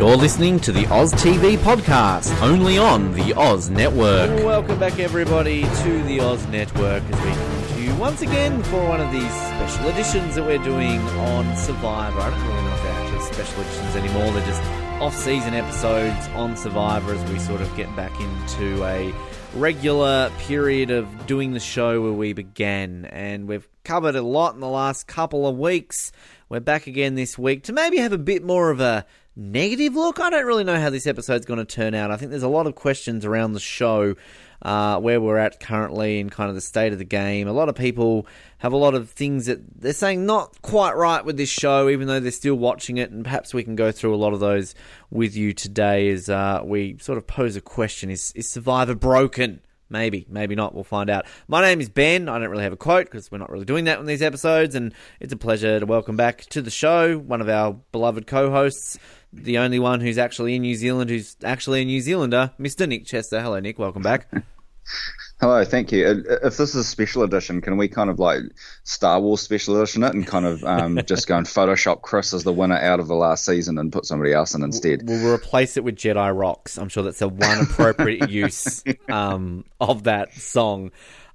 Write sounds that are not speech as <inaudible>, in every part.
You're listening to the Oz TV podcast, only on the Oz Network. Welcome back, everybody, to the Oz Network as we come to you once again for one of these special editions that we're doing on Survivor. I don't really know if they're actually special editions anymore, they're just off season episodes on Survivor as we sort of get back into a regular period of doing the show where we began. And we've covered a lot in the last couple of weeks. We're back again this week to maybe have a bit more of a negative look. I don't really know how this episode's going to turn out. I think there's a lot of questions around the show, uh, where we're at currently and kind of the state of the game. A lot of people have a lot of things that they're saying not quite right with this show, even though they're still watching it. And perhaps we can go through a lot of those with you today as uh, we sort of pose a question: Is is Survivor broken? Maybe, maybe not. We'll find out. My name is Ben. I don't really have a quote because we're not really doing that in these episodes, and it's a pleasure to welcome back to the show one of our beloved co-hosts, the only one who's actually in New Zealand, who's actually a New Zealander, Mr. Nick Chester. Hello, Nick. Welcome back. <laughs> Hello, thank you. Uh, If this is a special edition, can we kind of like Star Wars special edition it and kind of um, <laughs> just go and Photoshop Chris as the winner out of the last season and put somebody else in instead? We'll replace it with Jedi Rocks. I'm sure that's a one appropriate <laughs> use um, of that song.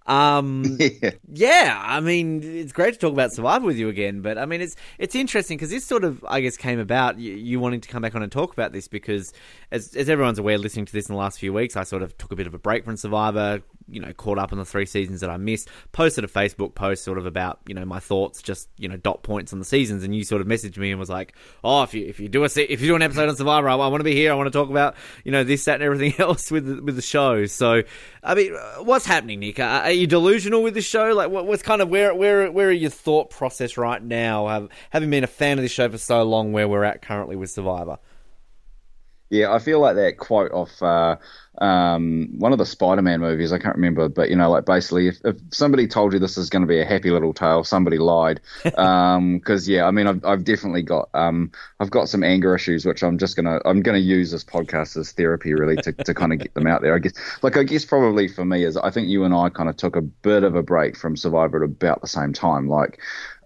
Um, <laughs> Yeah. yeah, I mean, it's great to talk about Survivor with you again, but I mean, it's it's interesting because this sort of, I guess, came about you, you wanting to come back on and talk about this because, as as everyone's aware, listening to this in the last few weeks, I sort of took a bit of a break from Survivor, you know, caught up on the three seasons that I missed, posted a Facebook post sort of about you know my thoughts, just you know dot points on the seasons, and you sort of messaged me and was like, oh, if you if you do a if you do an episode on Survivor, I, I want to be here, I want to talk about you know this, that, and everything <laughs> else with the, with the show. So, I mean, what's happening, Nick? Are, are you delusional with the show? Like, what, what's kind of where where where are your thought process right now? Have, having been a fan of this show for so long, where we're at currently with Survivor. Yeah, I feel like that quote off uh, um, one of the Spider-Man movies. I can't remember, but you know, like basically, if, if somebody told you this is going to be a happy little tale, somebody lied. <laughs> Because yeah, I mean, I've, I've definitely got um, I've got some anger issues, which I'm just gonna I'm gonna use this podcast as therapy, really, to, to kind of get them out there. I guess, like I guess probably for me is I think you and I kind of took a bit of a break from Survivor at about the same time, like.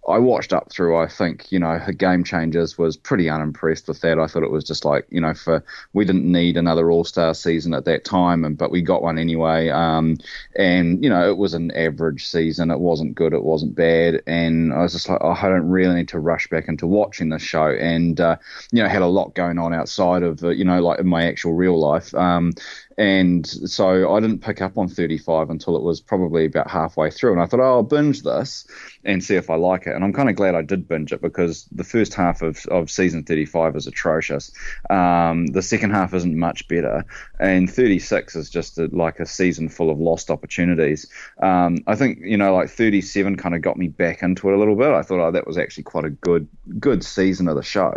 I watched up through. I think you know, her Game Changers was pretty unimpressed with that. I thought it was just like you know, for we didn't need another All Star season at that time, and but we got one anyway. Um, and you know, it was an average season. It wasn't good. It wasn't bad. And I was just like, oh, I don't really need to rush back into watching this show. And uh, you know, had a lot going on outside of uh, you know, like in my actual real life. Um, and so I didn't pick up on 35 until it was probably about halfway through. And I thought, oh, I'll binge this and see if I like it. And I'm kind of glad I did binge it because the first half of, of season 35 is atrocious. Um, the second half isn't much better. And 36 is just a, like a season full of lost opportunities. Um, I think, you know, like 37 kind of got me back into it a little bit. I thought, oh, that was actually quite a good, good season of the show.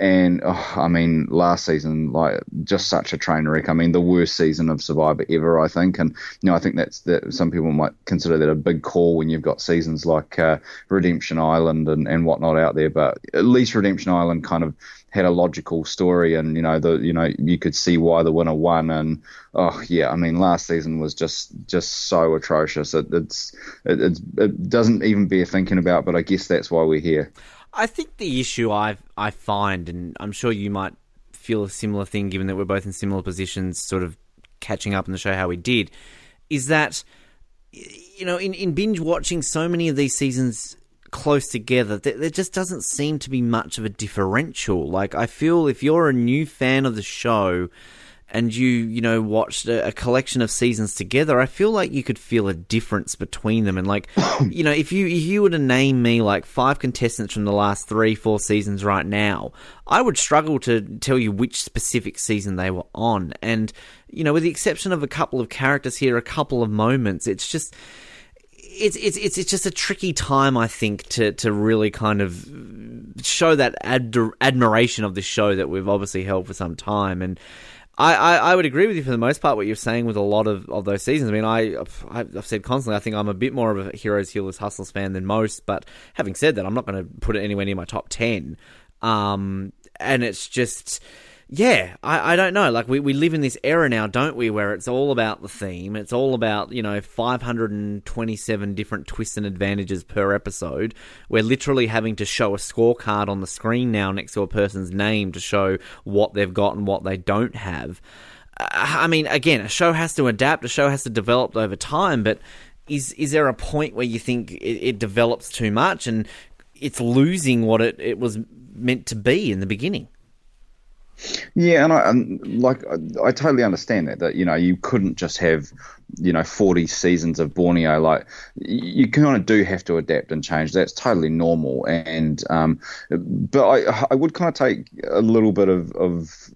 And oh, I mean, last season, like just such a train wreck. I mean, the worst season of Survivor ever, I think. And you know, I think that's that. Some people might consider that a big call when you've got seasons like uh, Redemption Island and and whatnot out there. But at least Redemption Island kind of had a logical story, and you know, the you know, you could see why the winner won. And oh yeah, I mean, last season was just just so atrocious. It, it's it, it's, it doesn't even bear thinking about. But I guess that's why we're here. I think the issue I I find, and I'm sure you might feel a similar thing, given that we're both in similar positions, sort of catching up in the show how we did, is that you know in in binge watching so many of these seasons close together, there, there just doesn't seem to be much of a differential. Like I feel if you're a new fan of the show and you you know watched a, a, collection of seasons together, I feel like you could feel a difference between them. And like, <coughs> you know, if you if you were to name me like five contestants from the last three four seasons right now, I would struggle to tell you which specific season they were on. And you know, with the exception of a couple of characters here, a couple of moments, it's just. It's, it's it's it's just a tricky time, I think, to, to really kind of show that ad- admiration of the show that we've obviously held for some time, and I, I, I, would agree with you for the most part what you're saying with a lot of, of those seasons. I mean, I I've said constantly I think I'm a bit more of a Heroes, Healers, Hustlers fan than most. But having said that, I'm not going to put it anywhere near my top ten. Um, and it's just yeah, I, I don't know. Like we, we live in this era now, don't we, where it's all about the theme. It's all about, you know, 527 different twists and advantages per episode. We're literally having to show a scorecard on the screen now next to a person's name to show what they've got and what they don't have. Uh, I mean, again, a show has to adapt, a show has to develop over time, but is is there a point where you think it, it develops too much and it's losing what it, it was meant to be in the beginning? Yeah, and I and like I, I, totally understand that that you know you couldn't just have you know 40 seasons of Borneo. Like you kind of do have to adapt and change. That's totally normal. And um, but I I would kind of take a little bit of, of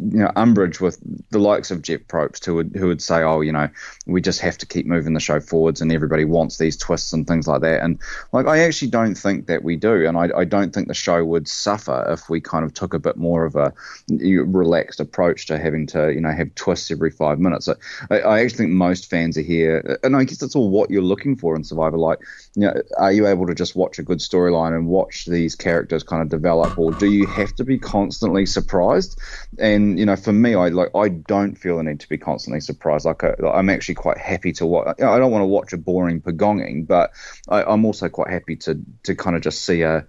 you know umbrage with the likes of Jeff Probst who would who would say oh you know we just have to keep moving the show forwards and everybody wants these twists and things like that. And like I actually don't think that we do and I, I don't think the show would suffer if we kind of took a bit more of a relaxed approach to having to you know have twists every five minutes. I, I actually think most fans are here and I guess that's all what you're looking for in Survivor. Like you know are you able to just watch a good storyline and watch these characters kind of develop or do you have to be constantly surprised and you know, for me, I like I don't feel the need to be constantly surprised. Like uh, I, am actually quite happy to watch. I don't want to watch a boring pagonging, but I, I'm also quite happy to to kind of just see a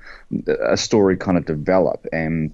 a story kind of develop and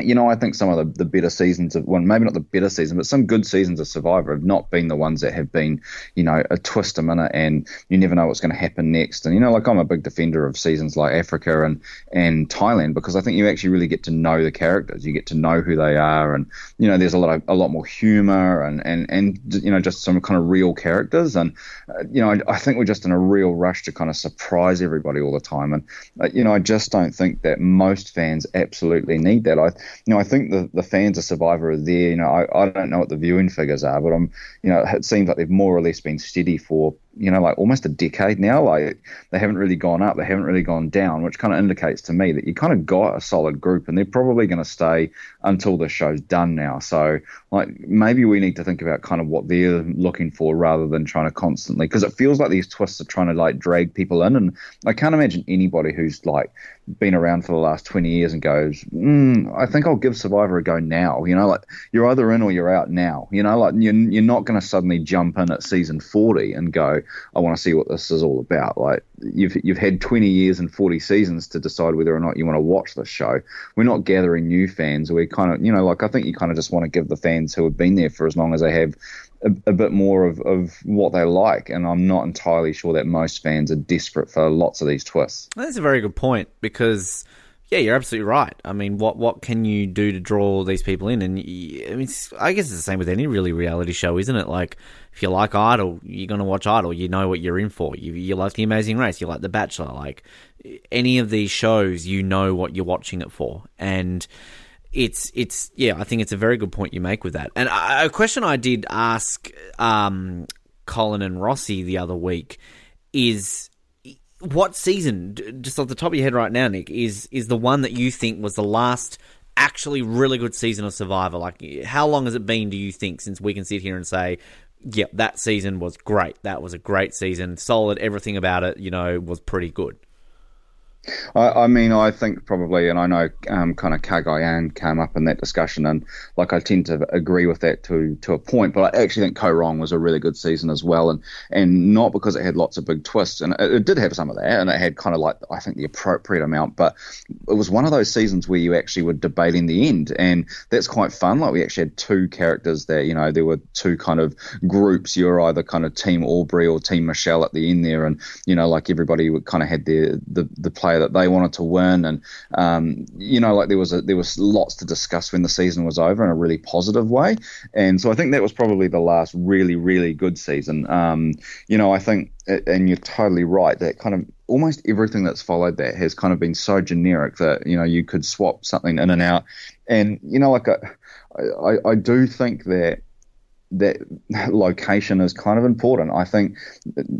you know, I think some of the, the better seasons of well, maybe not the better season, but some good seasons of Survivor have not been the ones that have been, you know, a twist a minute and you never know what's going to happen next. And you know, like I'm a big defender of seasons like Africa and and Thailand because I think you actually really get to know the characters, you get to know who they are, and you know, there's a lot of a lot more humor and and and you know, just some kind of real characters. And uh, you know, I, I, think we're just in a real rush to kind of surprise everybody all the time. And uh, you know, I just don't think that most fans absolutely need that. I you know, I think the, the fans of Survivor are there. You know, I, I don't know what the viewing figures are, but I'm, you know, it seems like they've more or less been steady for you know, like almost a decade now. Like they haven't really gone up, they haven't really gone down, which kind of indicates to me that you kind of got a solid group, and they're probably going to stay until the show's done now. So, like maybe we need to think about kind of what they're looking for rather than trying to constantly, because it feels like these twists are trying to like drag people in, and I can't imagine anybody who's like been around for the last 20 years and goes, mm, I think I'll give Survivor a go now. You know, like you're either in or you're out now. You know, like you're, you're not going to suddenly jump in at season 40 and go, I want to see what this is all about. Like you've you've had 20 years and 40 seasons to decide whether or not you want to watch this show. We're not gathering new fans. We're kind of, you know, like I think you kind of just want to give the fans who have been there for as long as they have a, a, bit more of, of what they like. And I'm not entirely sure that most fans are desperate for lots of these twists. That's a very good point because yeah, you're absolutely right. I mean, what what can you do to draw these people in? And I mean, I guess it's the same with any really reality show, isn't it? Like, if you like Idol, you're going to watch Idol. You know what you're in for. You you like The Amazing Race. You like The Bachelor. Like any of these shows, you know what you're watching it for. And it's it's yeah, I think it's a very good point you make with that. And a question I did ask um, Colin and Rossi the other week is what season, just off the top of your head right now, Nick, is is the one that you think was the last actually really good season of Survivor? Like, how long has it been? Do you think since we can sit here and say, "Yep, that season was great. That was a great season, solid. Everything about it, you know, was pretty good." I, I, mean, I think probably, and I know um, kind of Cagayan came up in that discussion, and like I tend to agree with that to to a point. But I actually think Kaôh Rōng was a really good season as well, and and not because it had lots of big twists, and it, it, did have some of that, and it had kind of like I think the appropriate amount, but it was one of those seasons where you actually were debating the end, and that's quite fun. Like we actually had two characters there, you know, there were two kind of groups. You were either kind of Team Aubrey or Team Michelle at the end there, and you know, like everybody kind of had their the the player that they wanted to win, and um, you know, like there was a, there was lots to discuss when the season was over in a really positive way, and so I think that was probably the last really really good season. Um, you know, I think, and you're totally right that kind of almost everything that's followed that has kind of been so generic that you know you could swap something in and out, and you know, like I, I, I do think that that <laughs> location is kind of important. I think,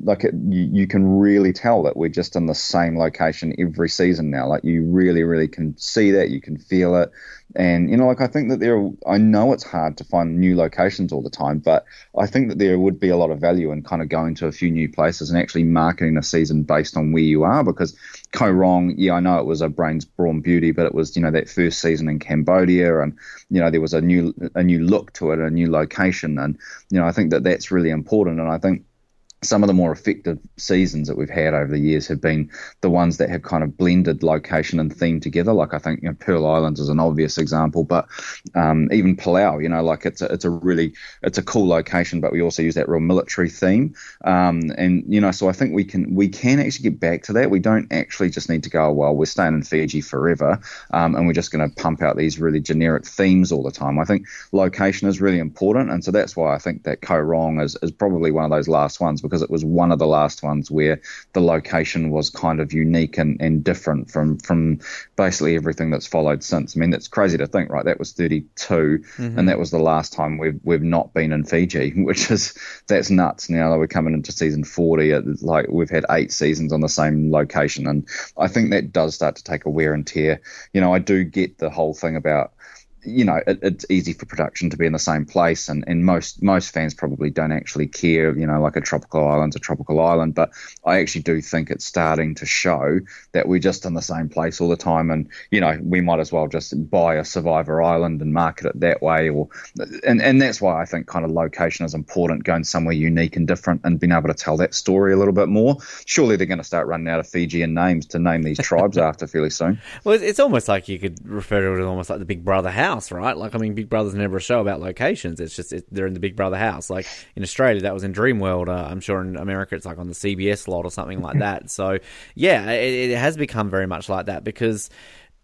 like, it, you, you, can really tell that we're just in the same location every season now. Like, you really, really can see that, you can feel it. And, you know, like, I think that there, I know it's hard to find new locations all the time, but I think that there would be a lot of value in kind of going to a few new places and actually marketing a season based on where you are because Koh Rong, yeah, I know it was a brains brawn beauty, but it was you know that first season in Cambodia, and you know there was a new a new look to it, a new location, and you know I think that that's really important, and I think some of the more effective seasons that we've had over the years have been the ones that have kind of blended location and theme together. Like I think you know, Pearl Islands is an obvious example, but um, even Palau, you know, like it's a, it's a really it's a cool location, but we also use that real military theme. Um, and you know, so I think we can we can actually get back to that. We don't actually just need to go, well, we're staying in Fiji forever, um, and we're just going to pump out these really generic themes all the time. I think location is really important, and so that's why I think that Koh Rong is is probably one of those last ones because it was one of the last ones where the location was kind of unique and, and different from from basically everything that's followed since. I mean, that's crazy to think, right? That was 32, mm-hmm. and that was the last time we've we've not been in Fiji, <laughs> which is that's nuts. Now that we're coming into season 40, like we've had eight seasons on the same location, and I think that does start to take a wear and tear. You know, I do get the whole thing about you know, it, it's easy for production to be in the same place, and, and most most fans probably don't actually care, you know, like a tropical island's a tropical island. But I actually do think it's starting to show that we're just in the same place all the time, and you know, we might as well just buy a Survivor Island and market it that way, or and and that's why I think kind of location is important, going somewhere unique and different, and being able to tell that story a little bit more. Surely they're going to start running out of Fijian names to name these tribes <laughs> after fairly soon. Well, it's almost like you could refer to it as almost like the Big Brother house house, right? Like, I mean, Big Brother's never a show about locations. It's just it, they're in the Big Brother house. Like in Australia, that was in Dreamworld. Uh, I'm sure in America, it's like on the CBS lot or something like <laughs> that. So, yeah, it, it has become very much like that because.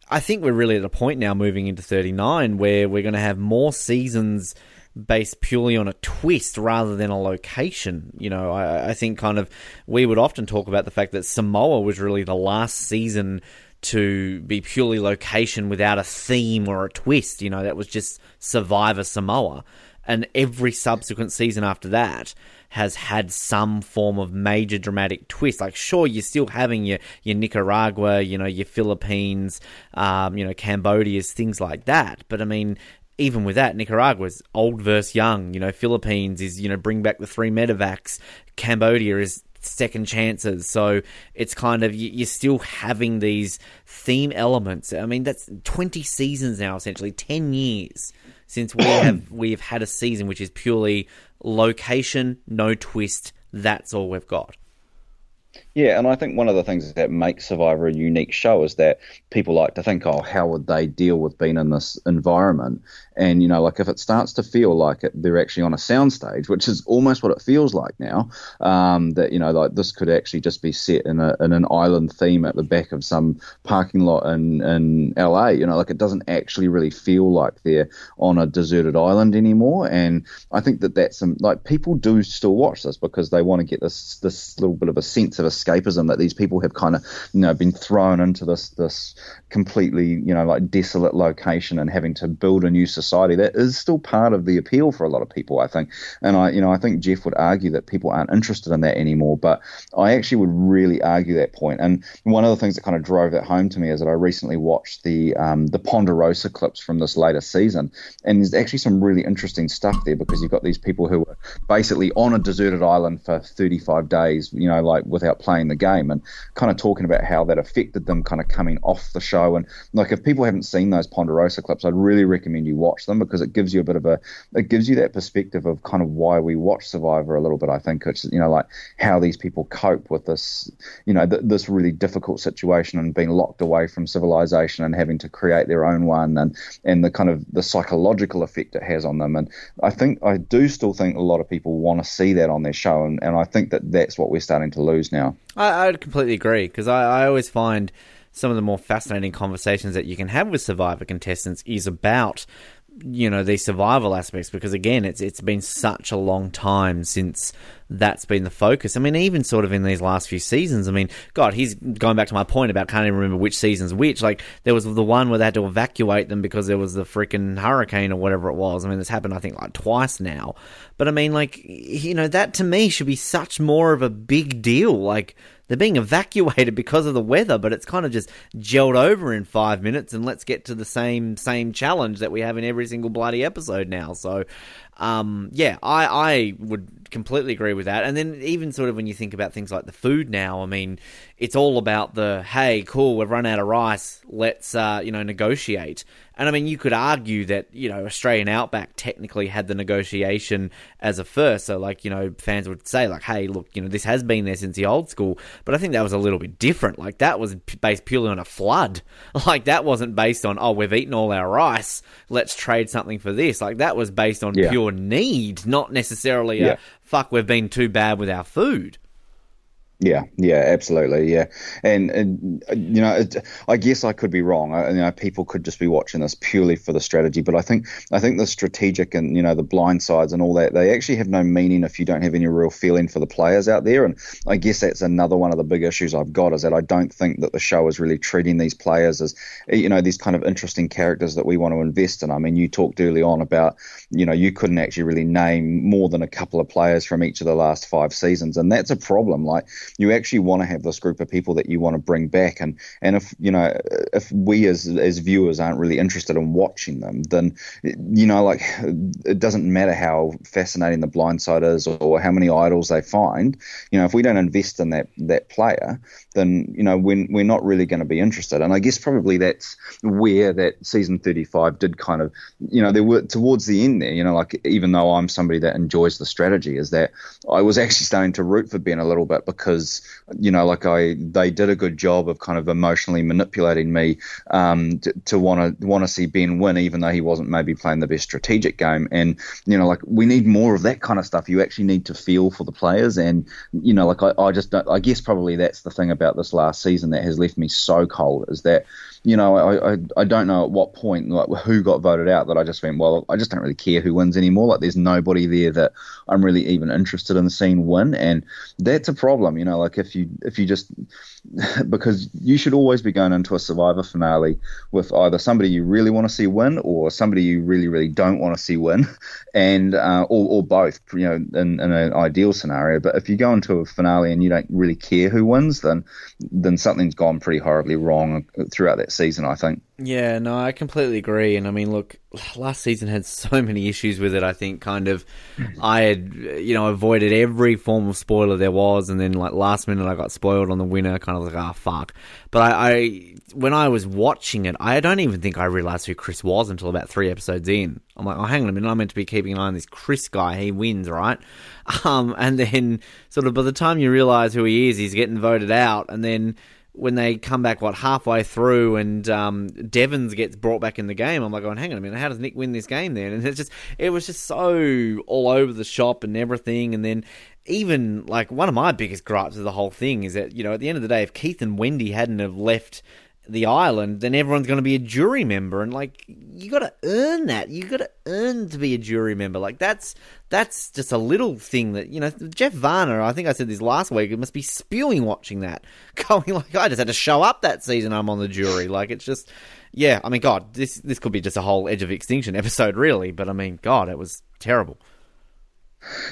I think we're really at a point now moving into 39 where we're going to have more seasons based purely on a twist rather than a location. You know, I, I, think kind of we would often talk about the fact that Samoa was really the last season to be purely location without a theme or a twist. You know, that was just Survivor Samoa. And every subsequent season after that has had some form of major dramatic twist. Like, sure, you're still having your, your Nicaragua, you know, your Philippines, um, you know, Cambodia's, things like that. But I mean, even with that, Nicaragua's old versus young. You know, Philippines is, you know, bring back the three medevacs. Cambodia is second chances. So it's kind of you're still having these theme elements. I mean, that's 20 seasons now, essentially 10 years since we <coughs> have we've had a season which is purely location, no twist. That's all we've got. Yeah, and I think one of the things that makes Survivor a unique show is that people like to think, oh, how would they deal with being in this environment? And, you know, like if it starts to feel like it, they're actually on a soundstage, which is almost what it feels like now, um, that, you know, like this could actually just be set in, a, in an island theme at the back of some parking lot in, in LA, you know, like it doesn't actually really feel like they're on a deserted island anymore. And I think that that's some, like people do still watch this because they want to get this, this little bit of a sense of a escapism that these people have kind of you know been thrown into this this completely you know like desolate location and having to build a new society. That is still part of the appeal for a lot of people I think. And I you know I think Jeff would argue that people aren't interested in that anymore but I actually would really argue that point. and one of the things that kind of drove that home to me is that I recently watched the um, the Ponderosa clips from this latest season. And there's actually some really interesting stuff there because you've got these people who are basically on a deserted island for 35 days you know like without playing playing the game and kind of talking about how that affected them kind of coming off the show. And like, if people haven't seen those Ponderosa clips, I'd really recommend you watch them because it gives you a bit of a, it gives you that perspective of kind of why we watch Survivor a little bit. I think it's, you know, like how these people cope with this, you know, th- this really difficult situation and being locked away from civilization and having to create their own one and, and the kind of the psychological effect it has on them. And I think, I do still think a lot of people want to see that on their show. And, and I think that that's what we're starting to lose now. I, I'd completely agree because I, I always find some of the more fascinating conversations that you can have with Survivor contestants is about you know these survival aspects because again it's it's been such a long time since that's been the focus. I mean, even sort of in these last few seasons. I mean, God, he's going back to my point about can't even remember which season's which. Like there was the one where they had to evacuate them because there was the freaking hurricane or whatever it was. I mean, this happened I think like twice now. But I mean, like you know, that to me should be such more of a big deal. Like they're being <laughs> evacuated because of the weather, but it's kind of just gelled over in five minutes, and let's get to the same same challenge that we have in every single bloody episode now. So, um, yeah, I, I would completely agree with that. And then even sort of when you think about things like the food now, I mean, it's all about the hey, cool, we've run out of rice, let's uh, you know negotiate. And I mean, you could argue that you know Australian Outback technically had the negotiation as a first, so like you know fans would say like, hey, look, you know this has been there since the old school, but I think that was a little bit different. Like that was based purely on a flood. <laughs> Like that wasn't based on oh we've eaten all our rice, let's trade something for this. Like that was based on yeah. pure need, not necessarily yeah. a fuck we've been too bad with our food. Yeah, yeah, absolutely, yeah, and, and you know, it, I guess I could be wrong. I, you know, people could just be watching this purely for the strategy, but I think I think the strategic and you know the blind sides and all that they actually have no meaning if you don't have any real feeling for the players out there. And I guess that's another one of the big issues I've got is that I don't think that the show is really treating these players as you know these kind of interesting characters that we want to invest in. I mean, you talked early on about you know you couldn't actually really name more than a couple of players from each of the last five seasons, and that's a problem. Like you actually want to have this group of people that you want to bring back. And, and if, you know, if we as, as viewers aren't really interested in watching them, then, you know, like it doesn't matter how fascinating the blind side is or how many idols they find. You know, if we don't invest in that, that player, then, you know, we're, we're not really going to be interested. And I guess probably that's where that season 35 did kind of, you know, there were towards the end there, you know, like even though I'm somebody that enjoys the strategy, is that I was actually starting to root for Ben a little bit because you know, like I they did a good job of kind of emotionally manipulating me um, to want to want to see Ben win, even though he wasn't maybe playing the best strategic game. And you know, like we need more of that kind of stuff. You actually need to feel for the players, and you know, like I, I just don't. I guess probably that's the thing about this last season that has left me so cold is that you know, I, I, I don't know at what point, like who got voted out, that I just went, well, I just don't really care who wins anymore. Like, there's nobody there that I'm really even interested in seeing win, and that's a problem. You know, like if you if you just <laughs> because you should always be going into a Survivor finale with either somebody you really want to see win or somebody you really really don't want to see win, <laughs> and uh, or, or both. You know, in, in an ideal scenario. But if you go into a finale and you don't really care who wins, then then something's gone pretty horribly wrong throughout that season. I think. Yeah, no, I completely agree. And I mean, look, last season had so many issues with it. I think kind of I had, you know, avoided every form of spoiler there was. And then, like, last minute I got spoiled on the winner, kind of like, ah, oh, fuck. But I, I, when I was watching it, I don't even think I realized who Chris was until about three episodes in. I'm like, oh, hang on a minute, I'm meant to be keeping an eye on this Chris guy. He wins, right? <laughs> Um, and then, sort of, by the time you realize who he is, he's getting voted out. And then, when they come back, what halfway through, and um, Devens gets brought back in the game, I'm like, going, hang on a minute, how does Nick win this game then? And it's just, it was just so all over the shop and everything. And then even like one of my biggest gripes of the whole thing is that you know at the end of the day, if Keith and Wendy hadn't have left the island, then everyone's going to be a jury member, and like you got to earn that. You got to earn to be a jury member. Like that's that's just a little thing that you know. Jeff Varner, I think I said this last week. It must be spewing watching that, <laughs> going like, I just had to show up that season. I'm on the jury. Like it's just, yeah. I mean, God, this this could be just a whole Edge of Extinction episode, really. But I mean, God, it was terrible.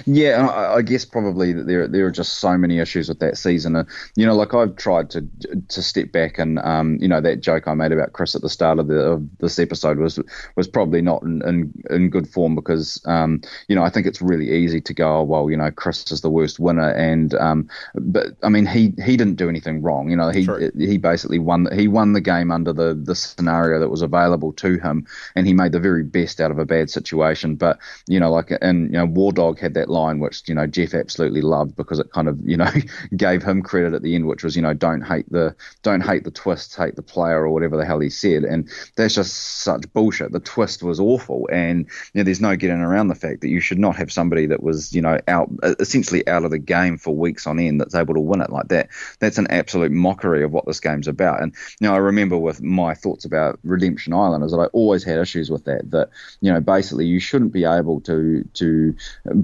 Yeah, I, I guess probably that there there are just so many issues with that season. And, you know, like I've tried to to step back and um, you know that joke I made about Chris at the start of, the, of this episode was was probably not in, in, in good form because um, you know I think it's really easy to go oh, well you know Chris is the worst winner and um, but I mean he he didn't do anything wrong. You know he True. he basically won he won the game under the the scenario that was available to him and he made the very best out of a bad situation. But you know like and you know Wardog had that line which you know Jeff absolutely loved because it kind of you know <laughs> gave him credit at the end, which was you know don't hate the don't hate the twist, hate the player or whatever the hell he said, and that's just such bullshit. The twist was awful, and you know, there's no getting around the fact that you should not have somebody that was you know out essentially out of the game for weeks on end that's able to win it like that. That's an absolute mockery of what this game's about. And you know I remember with my thoughts about Redemption Island is that I always had issues with that. That you know basically you shouldn't be able to to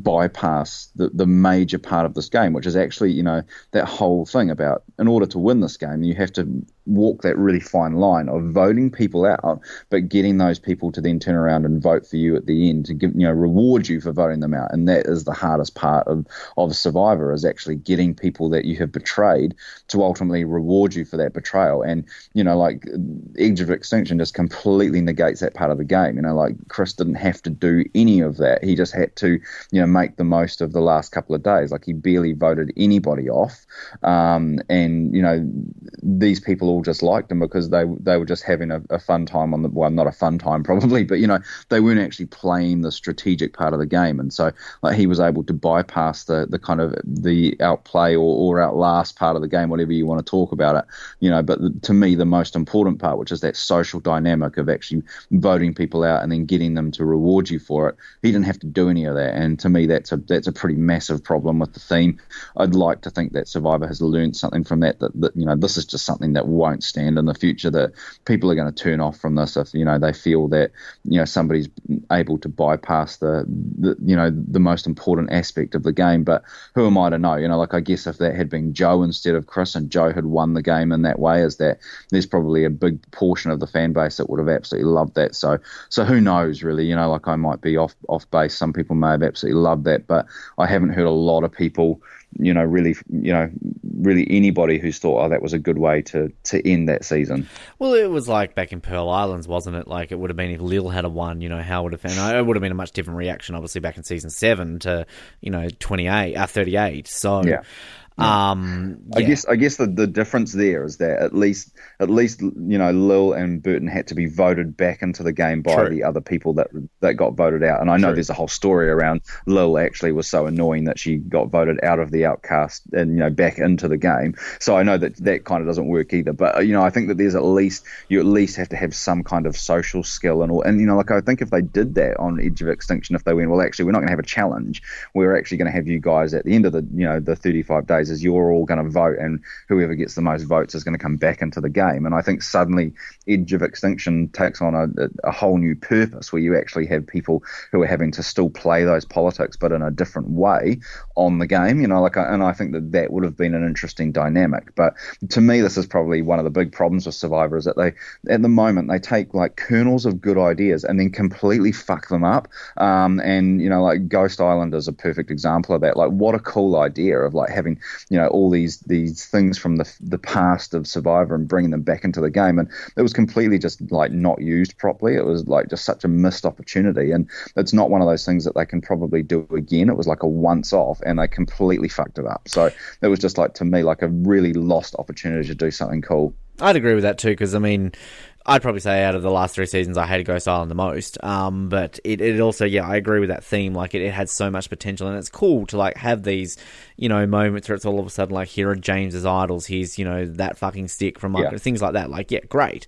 bypass the, the major part of this game, which is actually, you know, that whole thing about in order to win this game, you have to walk that really fine line of voting people out, but getting those people to then turn around and vote for you at the end to give you know reward you for voting them out, and that is the hardest part of of Survivor is actually getting people that you have betrayed to ultimately reward you for that betrayal. And you know, like Edge of Extinction just completely negates that part of the game. You know, like Chris didn't have to do any of that; he just had to you know make the most of the last couple of days. Like he barely voted anybody off, um, and you know these people all just liked them because they they were just having a, a fun time on the well, not a fun time <laughs> probably, but you know they weren't actually playing the strategic part of the game, and so like he was able to bypass the the kind of the outplay or, or outlast part of the game, whatever you want to talk about it, you know. But to me, the most important part, which is that social dynamic of actually voting people out and then getting them to reward you for it, he didn't have to do any of that, and to me, that's a that's a pretty massive problem with the theme. I'd like to think that Survivor has learned something from that, that, that you know this is just something that won't stand in the future. That people are going to turn off from this if you know they feel that you know somebody's able to bypass the, the you know the most important aspect of the game. But who am I to know? You know, like I guess if that had been Joe instead of Chris and Joe had won the game in that way, is that there's probably a big portion of the fan base that would have absolutely loved that. So so who knows really? You know, like I might be off off base. Some people may have absolutely loved that, but I haven't heard a lot of people you know, really, you know, really anybody who's thought, oh, that was a good way to to end that season. Well, it was like back in Pearl Islands, wasn't it? Like it would have been if Lil had a won, you know, how would have been? It would have been a much different reaction, obviously, back in season seven to you know twenty eight, uh, thirty eight. So yeah. Um, yeah. I guess I guess the, the difference there is that at least at least you know Lil and Burton had to be voted back into the game by True. the other people that that got voted out. And I know True. there's a whole story around Lil actually was so annoying that she got voted out of the outcast and you know back into the game. So I know that that kind of doesn't work either. But you know I think that there's at least you at least have to have some kind of social skill and all. And you know like I think if they did that on Edge of Extinction, if they went well actually we're not going to have a challenge. We're actually going to have you guys at the end of the you know the 35 days is you're all going to vote, and whoever gets the most votes is going to come back into the game. And I think suddenly Edge of Extinction takes on a, a whole new purpose where you actually have people who are having to still play those politics, but in a different way on the game. You know, like, and I think that that would have been an interesting dynamic. But to me, this is probably one of the big problems with Survivor is that they, at the moment, they take like kernels of good ideas and then completely fuck them up. Um, and you know, like Ghost Island is a perfect example of that. Like, what a cool idea of like having you know all these these things from the the past of Survivor and bringing them back into the game, and it was completely just like not used properly. It was like just such a missed opportunity, and it's not one of those things that they can probably do again. It was like a once off, and they completely fucked it up. So it was just like to me like a really lost opportunity to do something cool. I'd agree with that too, because I mean, I'd probably say out of the last three seasons, I hated Ghost Island the most. Um, but it, it also, yeah, I agree with that theme. Like, it, it had so much potential, and it's cool to like have these, you know, moments where it's all of a sudden like, here are James's idols. Here's, you know, that fucking stick from like, yeah. things like that. Like, yeah, great.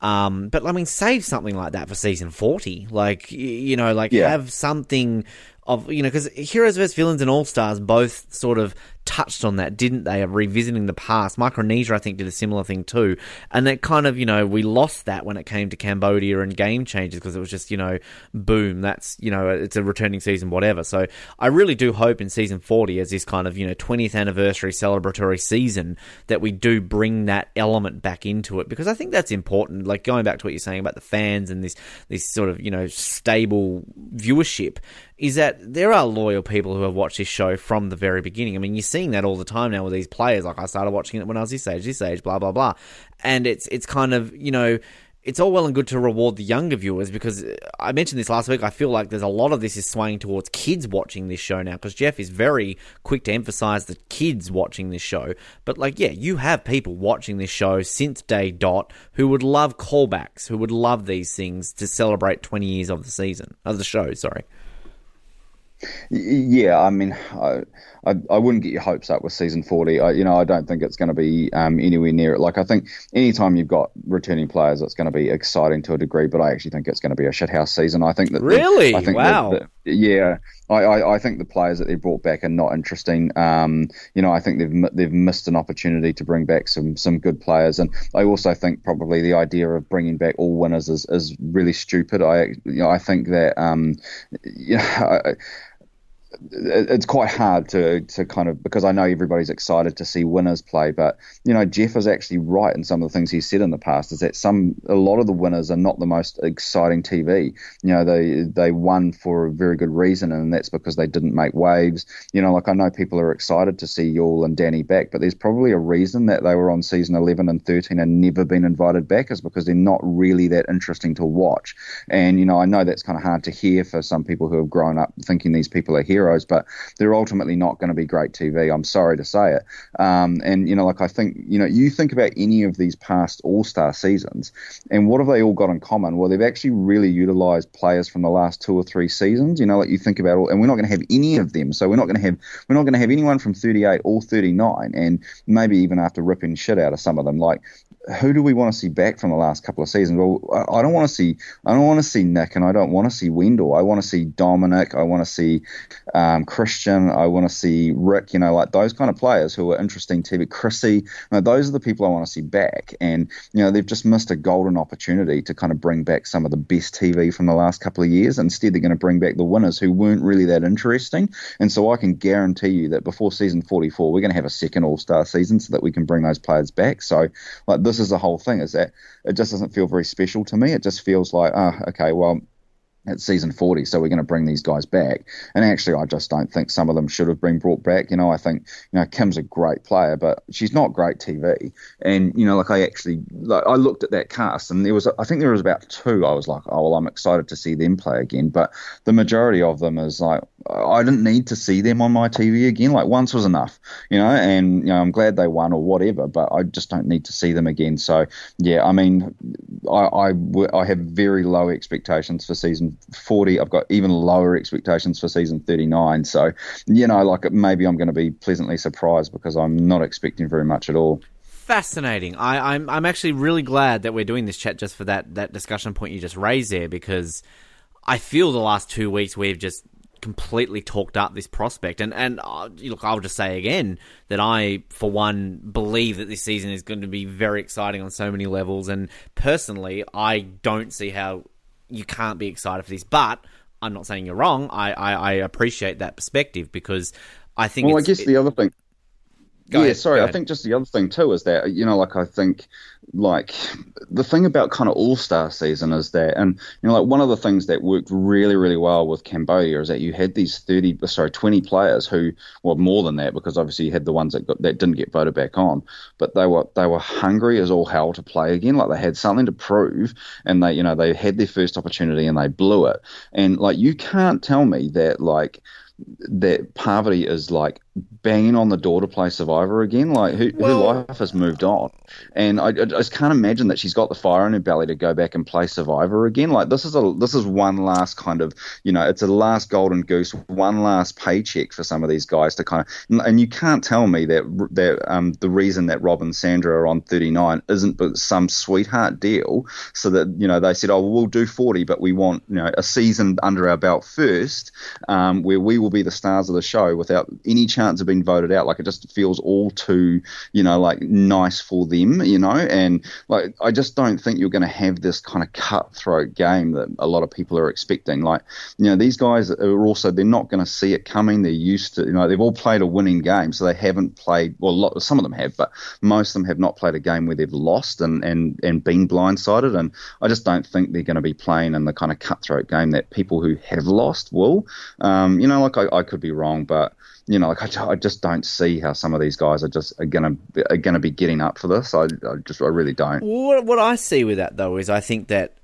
Um, but I mean, save something like that for season forty. Like, you know, like yeah. have something of you know because heroes vs villains and all stars both sort of touched on that, didn't they? Of revisiting the past. Micronesia, I think, did a similar thing too, and that kind of you know we lost that when it came to Cambodia and Game Changers because it was just you know boom, that's you know it's a returning season, whatever. So I really do hope in season forty as this kind of you know twentieth anniversary celebratory season that we do bring that element back into it because I think that's important. Like going back to what you're saying about the fans and this this sort of you know stable viewership is that there are loyal people who have watched this show from the very beginning. I mean, you seeing that all the time now with these players. Like I started watching it when I was this age, this age, blah blah blah, and it's it's kind of you know it's all well and good to reward the younger viewers because uh, I mentioned this last week. I feel like there's a lot of this is swaying towards kids watching this show now because Jeff is very quick to emphasize the kids watching this show. But, like, yeah, you have people watching this show since day dot who would love callbacks, who would love these things to celebrate 20 years of the season, of the show, sorry. Yeah, I mean, I, I, I, wouldn't get your hopes up with season 40. I, you know, I don't think it's going to be um, anywhere near it. Like, I think anytime you've got returning players, it's going to be exciting to a degree, but I actually think it's going to be a shithouse season. I think that. Really? The, I think wow. That, the, yeah. I, I, I, think the players that they brought back are not interesting. Um, you know, I think they've they've missed an opportunity to bring back some some good players, and I also think probably the idea of bringing back all winners is, is really stupid. I you know I think that um, <laughs> know. I, it's quite hard to to kind of because I know everybody's excited to see winners play, but you know Jeff is actually right in some of the things he said in the past. Is that some a lot of the winners are not the most exciting TV. You know they they won for a very good reason, and that's because they didn't make waves. You know, like I know people are excited to see Yul and Danni back, but there's probably a reason that they were on season 11 and 13 and never been invited back is because they're not really that interesting to watch. And you know I know that's kind of hard to hear for some people who have grown up thinking these people are heroes, but they're ultimately not going to be great TV. I'm sorry to say it. Um, and, you know, like I think, you know, you think about any of these past All Star seasons, and what have they all got in common? Well, they've actually really utilized players from the last two or three seasons. You know, like you think about all, and we're not going to have any of them. So we're not going to have we're not going to have anyone from 38 or 39, and maybe even after ripping shit out of some of them, like who do we want to see back from the last couple of seasons? Well, I don't want to see I don't want to see Nick and I don't want to see Wendell. I want to see Dominic. I want to see um, Christian. I want to see Rick. You know, like those kind of players who are interesting TV. Chrissy. You know, those are the people I want to see back. And you know, they've just missed a golden opportunity to kind of bring back some of the best TV from the last couple of years. Instead, they're going to bring back the winners who weren't really that interesting. And so I can guarantee you that before season 44, we're going to have a second All Star season so that we can bring those players back. So like this this is the whole thing. Is that it just doesn't feel very special to me. It just feels like, oh, okay, well, it's season 40, so we're going to bring these guys back. And actually, I just don't think some of them should have been brought back. You know, I think, you know, Kim's a great player, but she's not great TV. And, you know, like I actually, like, I looked at that cast and there was, I think there was about two. I was like, oh, well, I'm excited to see them play again. But the majority of them is like, I didn't need to see them on my TV again. Like once was enough, you know, and, you know, I'm glad they won or whatever, but I just don't need to see them again. So, yeah, I mean, I, I, I have very low expectations for season 40. I've got even lower expectations for season 39. So, you know, like maybe I'm going to be pleasantly surprised because I'm not expecting very much at all. Fascinating. I, I'm I'm actually really glad that we're doing this chat just for that that discussion point you just raised there because I feel the last two weeks we've just completely talked up this prospect. And and uh, look, I'll just say again that I, for one, believe that this season is going to be very exciting on so many levels. And personally, I don't see how you can't be excited for this. But I'm not saying you're wrong. I, I, I appreciate that perspective because I think. Well, I guess it, the other thing. Yeah, ahead, sorry. I think just the other thing too is that you know, like I think like the thing about kind of all star season is that, and you know, like one of the things that worked really, really well with Cambodia is that you had these thirty, sorry, twenty players who, well, more than that because obviously you had the ones that got, that didn't get voted back on, but they were they were hungry as all hell to play again. Like they had something to prove, and they, you know, they had their first opportunity and they blew it. And like you can't tell me that like that Parvati is like banging on the door to play Survivor again. Like her, well, her life has moved on, and I, I, just can't imagine that she's got the fire in her belly to go back and play Survivor again. Like this is a this is one last kind of you know it's a last golden goose, one last paycheck for some of these guys to kind of and you can't tell me that that um, the reason that Rob and Sandra are on 39 isn't but some sweetheart deal, so that you know they said oh well, do 40, but we want you know a season under our belt first, um, where we will be the stars of the show without any chance of being voted out. Like it just feels all too, you know, like nice for them, you know. And like I just don't think you're going to have this kind of cutthroat game that a lot of people are expecting. Like, you know, these guys are also they're not going to see it coming. They're used to, you know, they've all played a winning game, so they haven't played. Well, lot, some of them have, but most of them have not played a game where they've lost and and and been blindsided. And I just don't think they're going to be playing in the kind of cutthroat game that people who have lost will. Um, you know, like I, I could be wrong, but you know, like I, I, just don't see how some of these guys are just are gonna are gonna be getting up for this. I, I just I really don't. What, what I see with that though is I think that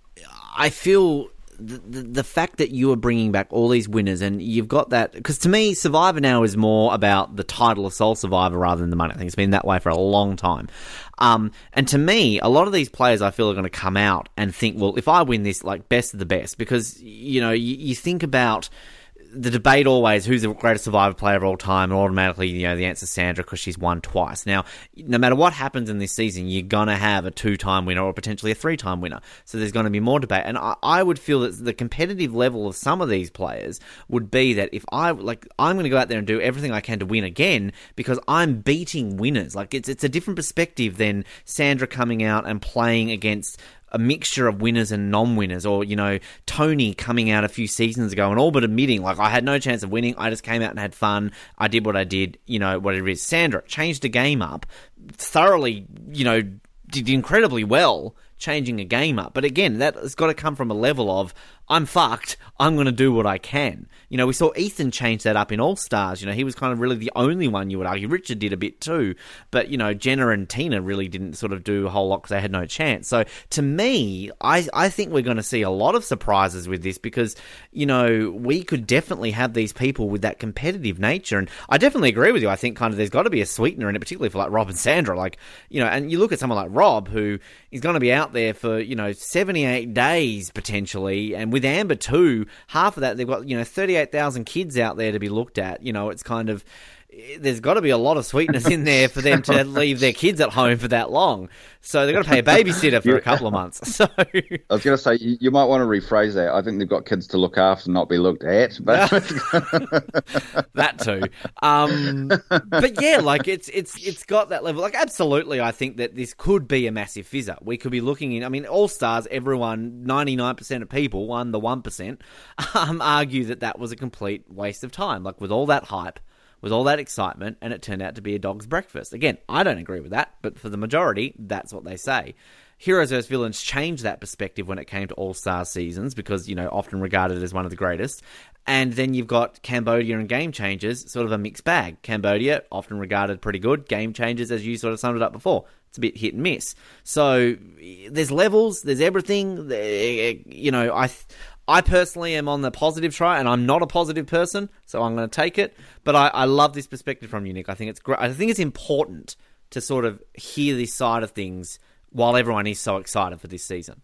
I feel the, the, the fact that you are bringing back all these winners and you've got that because to me Survivor now is more about the title of Sole Survivor rather than the money. I think it's been that way for a long time. Um, and to me, a lot of these players I feel are going to come out and think, well, if I win this, like best of the best, because you know you, you think about the debate always who's the greatest survivor player of all time, and automatically, you know, the answer is Sandra because she's won twice. Now, no matter what happens in this season, you're gonna have a two-time winner or potentially a three-time winner. So there's going to be more debate, and I, I, would feel that the competitive level of some of these players would be that if I like, I'm going to go out there and do everything I can to win again because I'm beating winners. Like it's it's a different perspective than Sandra coming out and playing against a mixture of winners and non-winners, or you know Tony coming out a few seasons ago and all but admitting like I had no chance of winning. I just came out and had fun. I did what I did. You know whatever it is. Sandra changed the game up thoroughly. You know did incredibly well changing a game up. But again, that has got to come from a level of I'm fucked. I'm going to do what I can. You know, we saw Ethan change that up in All Stars. You know, he was kind of really the only one you would argue. Richard did a bit too, but you know, Jenna and Tina really didn't sort of do a whole lot because they had no chance. So to me, I I think we're going to see a lot of surprises with this because you know we could definitely have these people with that competitive nature, and I definitely agree with you. I think kind of there's got to be a sweetener in it, particularly for like Rob and Sandra. Like you know, and you look at someone like Rob who is going to be out there for you know 78 days potentially, and with Amber too, half of that they've got you know 38,000 kids out there to be looked at. You know, it's kind of there's got to be a lot of sweetness in there for them to <laughs> leave their kids at home for that long. So they've got to pay a babysitter for a couple of months. <laughs> So I was going to say you, you, might want to rephrase that. I think they've got kids to look after, not be looked at. But <laughs> that too. Um, but yeah, like it's it's it's got that level. Like absolutely, I think that this could be a massive fizzer. We could be looking in. I mean, all stars. Everyone, ninety nine percent of people, one the one percent, um, argue that that was a complete waste of time. Like with all that hype with all that excitement, and it turned out to be a dog's breakfast. Again, I don't agree with that, but for the majority, that's what they say. Heroes vs. Villains changed that perspective when it came to All Star seasons because, you know, often regarded as one of the greatest. And then you've got Cambodia and Game Changers, sort of a mixed bag. Cambodia, often regarded pretty good. Game Changers, as you sort of summed it up before, it's a bit hit and miss. So there's levels, there's everything. You know, I I personally am on the positive try, and I'm not a positive person, so I'm going to take it. But I, I love this perspective from you, Nick. I think it's great. I think it's important to sort of hear this side of things while everyone is so excited for this season.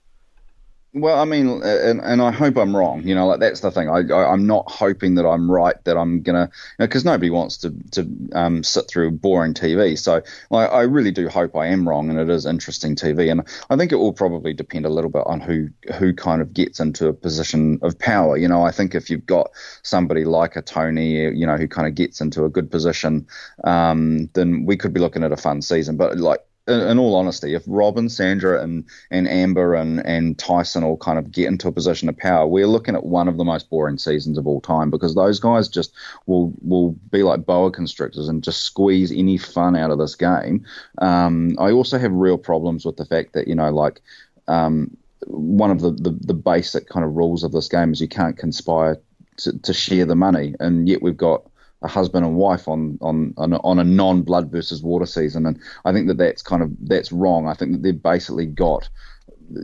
Well, I mean, and, and I hope I'm wrong. You know, like that's the thing. I, I am not hoping that I'm right. That I'm gonna, because you know, nobody wants to to um, sit through boring TV. So I, I really do hope I am wrong, and it is interesting TV. And I think it will probably depend a little bit on who who kind of gets into a position of power. You know, I think if you've got somebody like a Tony, you know, who kind of gets into a good position, um, then we could be looking at a fun season. But like in, all honesty, if Robin, Sandra, and, and Amber and, and Tyson all kind of get into a position of power, we're looking at one of the most boring seasons of all time because those guys just will will be like boa constrictors and just squeeze any fun out of this game. Um, I also have real problems with the fact that you know, like. Um, one of the, the, the basic kind of rules of this game is you can't conspire to, to share the money, and yet we've got a husband and wife on on on a, on a non blood versus water season, and I think that that's kind of that's wrong. I think that they've basically got,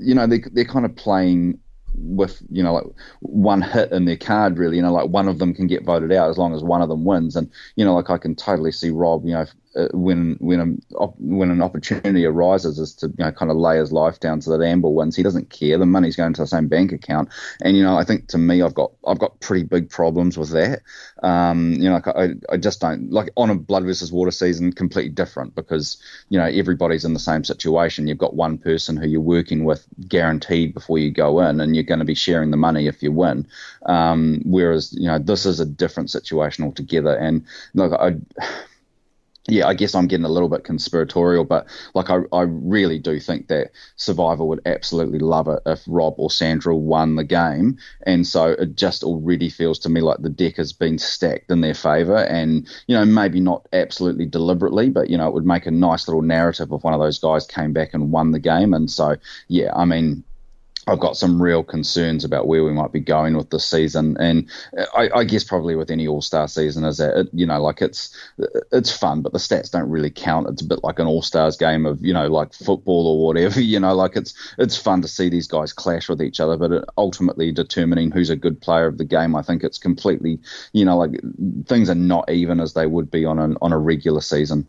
you know, they they're kind of playing with you know like one hit in their card really. You know like one of them can get voted out as long as one of them wins. And you know like I can totally see Rob you know uh, when when a, when an opportunity arises is to you know kind of lay his life down so that Amber wins. He doesn't care. The money's going to the same bank account, and you know I think to me I've got I've got pretty big problems with that. Um, you know like I I just don't like on a blood versus water season completely different because you know everybody's in the same situation. You've got one person who you're working with guaranteed before you go in, and you're going to be sharing the money if you win. Um, whereas you know this is a different situation altogether, and look I yeah, I guess I'm getting a little bit conspiratorial, but like I, I really do think that Survivor would absolutely love it if Rob or Sandra won the game, and so it just already feels to me like the deck has been stacked in their favour, and you know maybe not absolutely deliberately, but you know it would make a nice little narrative if one of those guys came back and won the game, and so yeah, I mean I've got some real concerns about where we might be going with this season, and I, I guess probably with any All Star season is that it, you know like it's it's fun, but the stats don't really count. It's a bit like an All Stars game of you know like football or whatever. <laughs> You know, like it's it's fun to see these guys clash with each other, but it, ultimately determining who's a good player of the game, I think it's completely you know like things are not even as they would be on an on a regular season.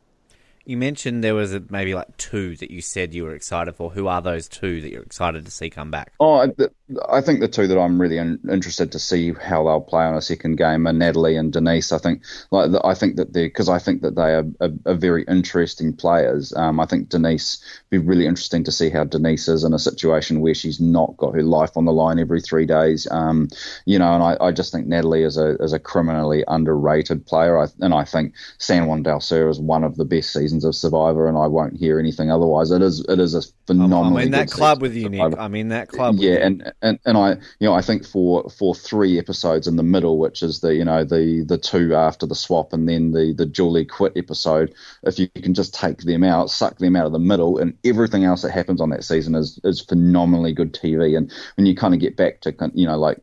You mentioned there was maybe like two that you said you were excited for. Who are those two that you're excited to see come back? Oh, I think the two that I'm really in, interested to see how they'll play on a second game are Natalie and Denise. I think, like, I think that they because I think that they are, are, are very interesting players. Um, I think Denise be really interesting to see how Denise is in a situation where she's not got her life on the line every three days. Um, you know, and I, I, just think Natalie is a is a criminally underrated player. I, and I think San Juan del Sur is one of the best seasons seasons of Survivor, and I won't hear anything otherwise. It is it is a phenomenal. I'm in that club with you, Nick. I mean that club. Yeah, and, and and I you know I think for for three episodes in the middle, which is the you know the the two after the swap, and then the the Julie quit episode, if you can just take them out, suck them out of the middle, and everything else that happens on that season is is phenomenally good TV. And when you kind of get back to you know like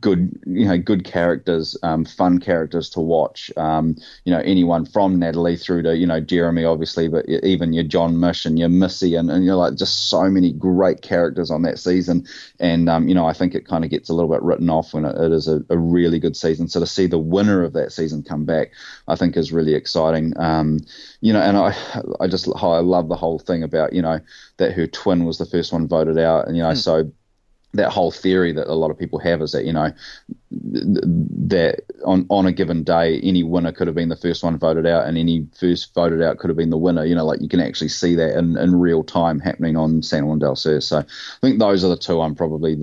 good you know good characters, um, fun characters to watch. Um, you know anyone from Natalie through to you know Jeremy obviously, but even your Jon Misch and your Missy and, and you're like just so many great characters on that season. And um, you know I think it kind of gets a little bit written off when it, it is a, a, really good season. So to see the winner of that season come back, I think is really exciting. Um, you know, and I I just I love the whole thing about you know that her twin was the first one voted out, and you know mm. so that whole theory that a lot of people have is that you know that on on a given day any winner could have been the first one voted out and any first voted out could have been the winner. You know like you can actually see that in, in real time happening on San Juan del Sur. So I think those are the two I'm probably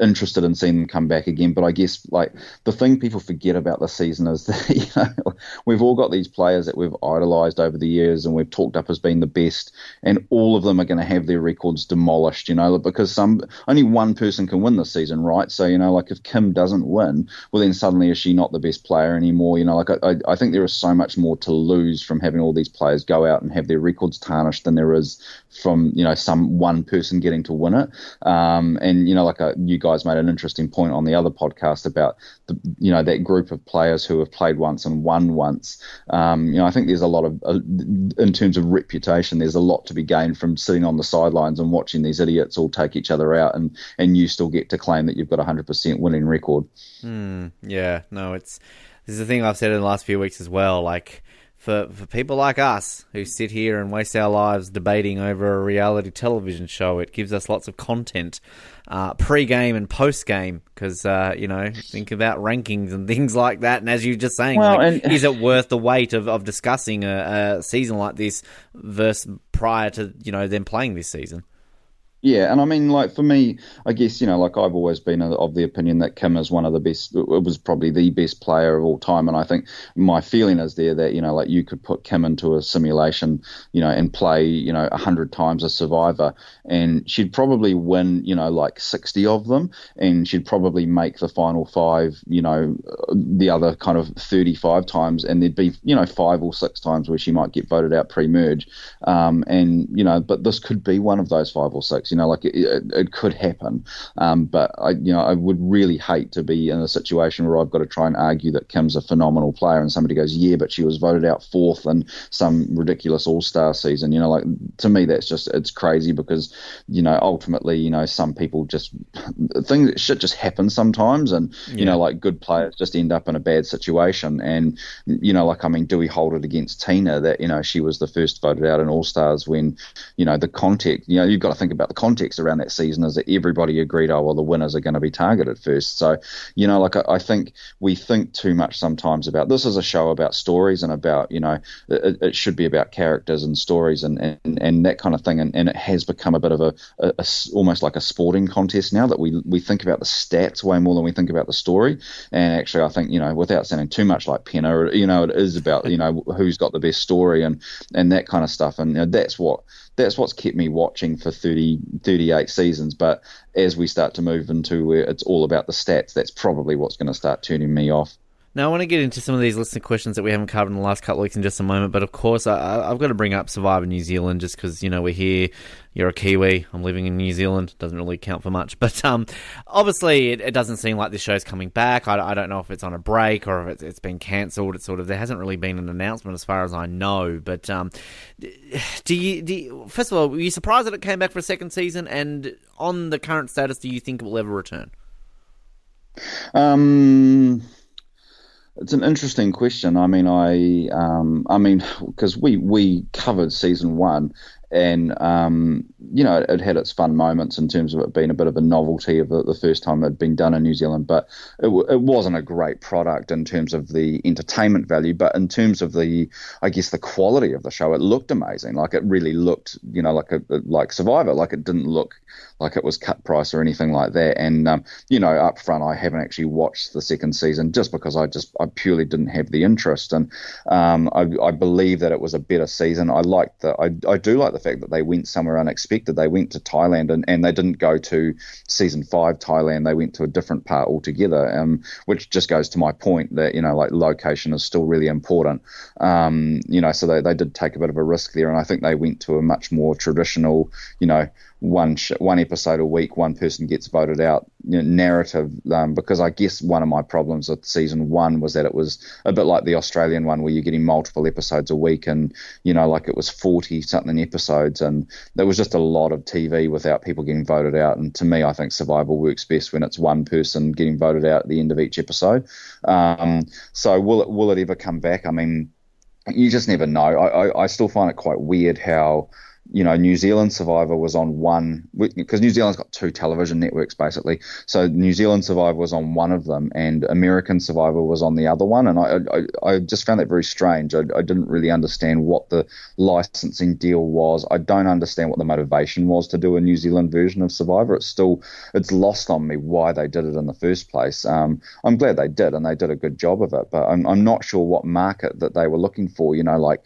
interested in seeing them come back again. But I guess like the thing people forget about the season is <laughs> that you know we've all got these players that we've idolized over the years and we've talked up as being the best, and all of them are going to have their records demolished. You know, because some only one person can win this season, right? So you know, like if Kim doesn't win, well then suddenly is she not the best player anymore? You know, like I, I think there is so much more to lose from having all these players go out and have their records tarnished than there is from you know some one person getting to win it. Um, and you know, like a, uh, you guys made an interesting point on the other podcast about the you know that group of players who have played once and won once. Um, you know, I think there's a lot of uh, in terms of reputation, there's a lot to be gained from sitting on the sidelines and watching these idiots all take each other out, and and you still get to claim that you've got a hundred percent winning record. Mm, yeah, no, it's this is the thing I've said in the last few weeks as well. Like for, for people like us who sit here and waste our lives debating over a reality television show, it gives us lots of content uh, pre-game and post-game because uh, you know think about rankings and <laughs> things like that. And as you're just saying, well, like, and... <laughs> is it worth the wait of, of discussing a, a season like this versus prior to you know them playing this season? Yeah, and I mean, like for me, I guess you know, like I've always been of the opinion that Kim is one of the best. It was probably the best player of all time, and I think my feeling is there that you know, like you could put Kim into a simulation, you know, and play you know a hundred times a Survivor, and she'd probably win, you know, like sixty of them, and she'd probably make the final five, you know, the other kind of thirty-five times, and there'd be you know five or six times where she might get voted out pre-merge, um, and you know, but this could be one of those five or six. You know, like it, it could happen, um, but I, you know, I would really hate to be in a situation where I've got to try and argue that Kim's a phenomenal player, and somebody goes, "Yeah, but she was voted out fourth in some ridiculous All Star season." You know, like to me, that's just it's crazy because you know, ultimately, you know, some people just <laughs> things shit just happens sometimes, and yeah. you know, like good players just end up in a bad situation, and you know, like I mean, do we hold it against Tina that you know she was the first voted out in All Stars when you know the context, you know, you've got to think about the context around that season is that everybody agreed, oh, well, the winners are going to be targeted first. So, you know, like I, I think we think too much sometimes about this is a show about stories and about, you know, it, it should be about characters and stories and, and, and that kind of thing. And, and it has become a bit of a, a, a, almost like a sporting contest now that we, we think about the stats way more than we think about the story. And actually, I think, you know, without sounding too much like Penna, you know, it is about, you know, who's got the best story and, and that kind of stuff. And you know, that's what that's what's kept me watching for 30, 38 seasons. But as we start to move into where it's all about the stats, that's probably what's going to start turning me off. Now, I want to get into some of these listener questions that we haven't covered in the last couple of weeks in just a moment. But of course, I, have got to bring up Survivor New Zealand just because, you know, we're here. You're a Kiwi. I'm living in New Zealand. Doesn't really count for much. But um, obviously, it, it, doesn't seem like this show's coming back. I, I, don't know if it's on a break or if it's, it's been cancelled. It's sort of, there hasn't really been an announcement as far as I know. But um, do, you, do you, first of all, were you surprised that it came back for a second season? And on the current status, do you think it will ever return? Um it's an interesting question. I mean, I, um, I mean, <laughs> because we we covered season one, and um, you know, it had its fun moments in terms of it being a bit of a novelty of the, the first time it had been done in New Zealand, but it, it wasn't a great product in terms of the entertainment value, but in terms of the, I guess, the quality of the show, it looked amazing. Like it really looked, you know, like a like Survivor. Like it didn't look like it was cut price or anything like that. And um, you know, up front, I haven't actually watched the second season just because I just I purely didn't have the interest. And um, I, I, believe that it was a better season. I like the I, I do like the fact that they went somewhere unexpected. They went to Thailand and, and they didn't go to season five Thailand. They went to a different part altogether. Um, which just goes to my point that you know like location is still really important. Um, you know, so they they did take a bit of a risk there, and I think they went to a much more traditional, you know one sh- one episode a week, one person gets voted out you know, narrative. Um, because I guess one of my problems with season one was that it was a bit like the Australian one, where you're getting multiple episodes a week, and you know, like it was forty something episodes, and there was just a lot of TV without people getting voted out. And to me, I think Survivor works best when it's one person getting voted out at the end of each episode. Um, so will it will it ever come back? I mean, you just never know. I, I, I still find it quite weird how you know, New Zealand Survivor was on one because New Zealand's got two television networks basically. So New Zealand Survivor was on one of them, and American Survivor was on the other one. And I, I, I just found that very strange. I, I, didn't really understand what the licensing deal was. I don't understand what the motivation was to do a New Zealand version of Survivor. It's still it's lost on me why they did it in the first place. Um, I'm glad they did, and they did a good job of it. But I'm, I'm not sure what market that they were looking for. You know, like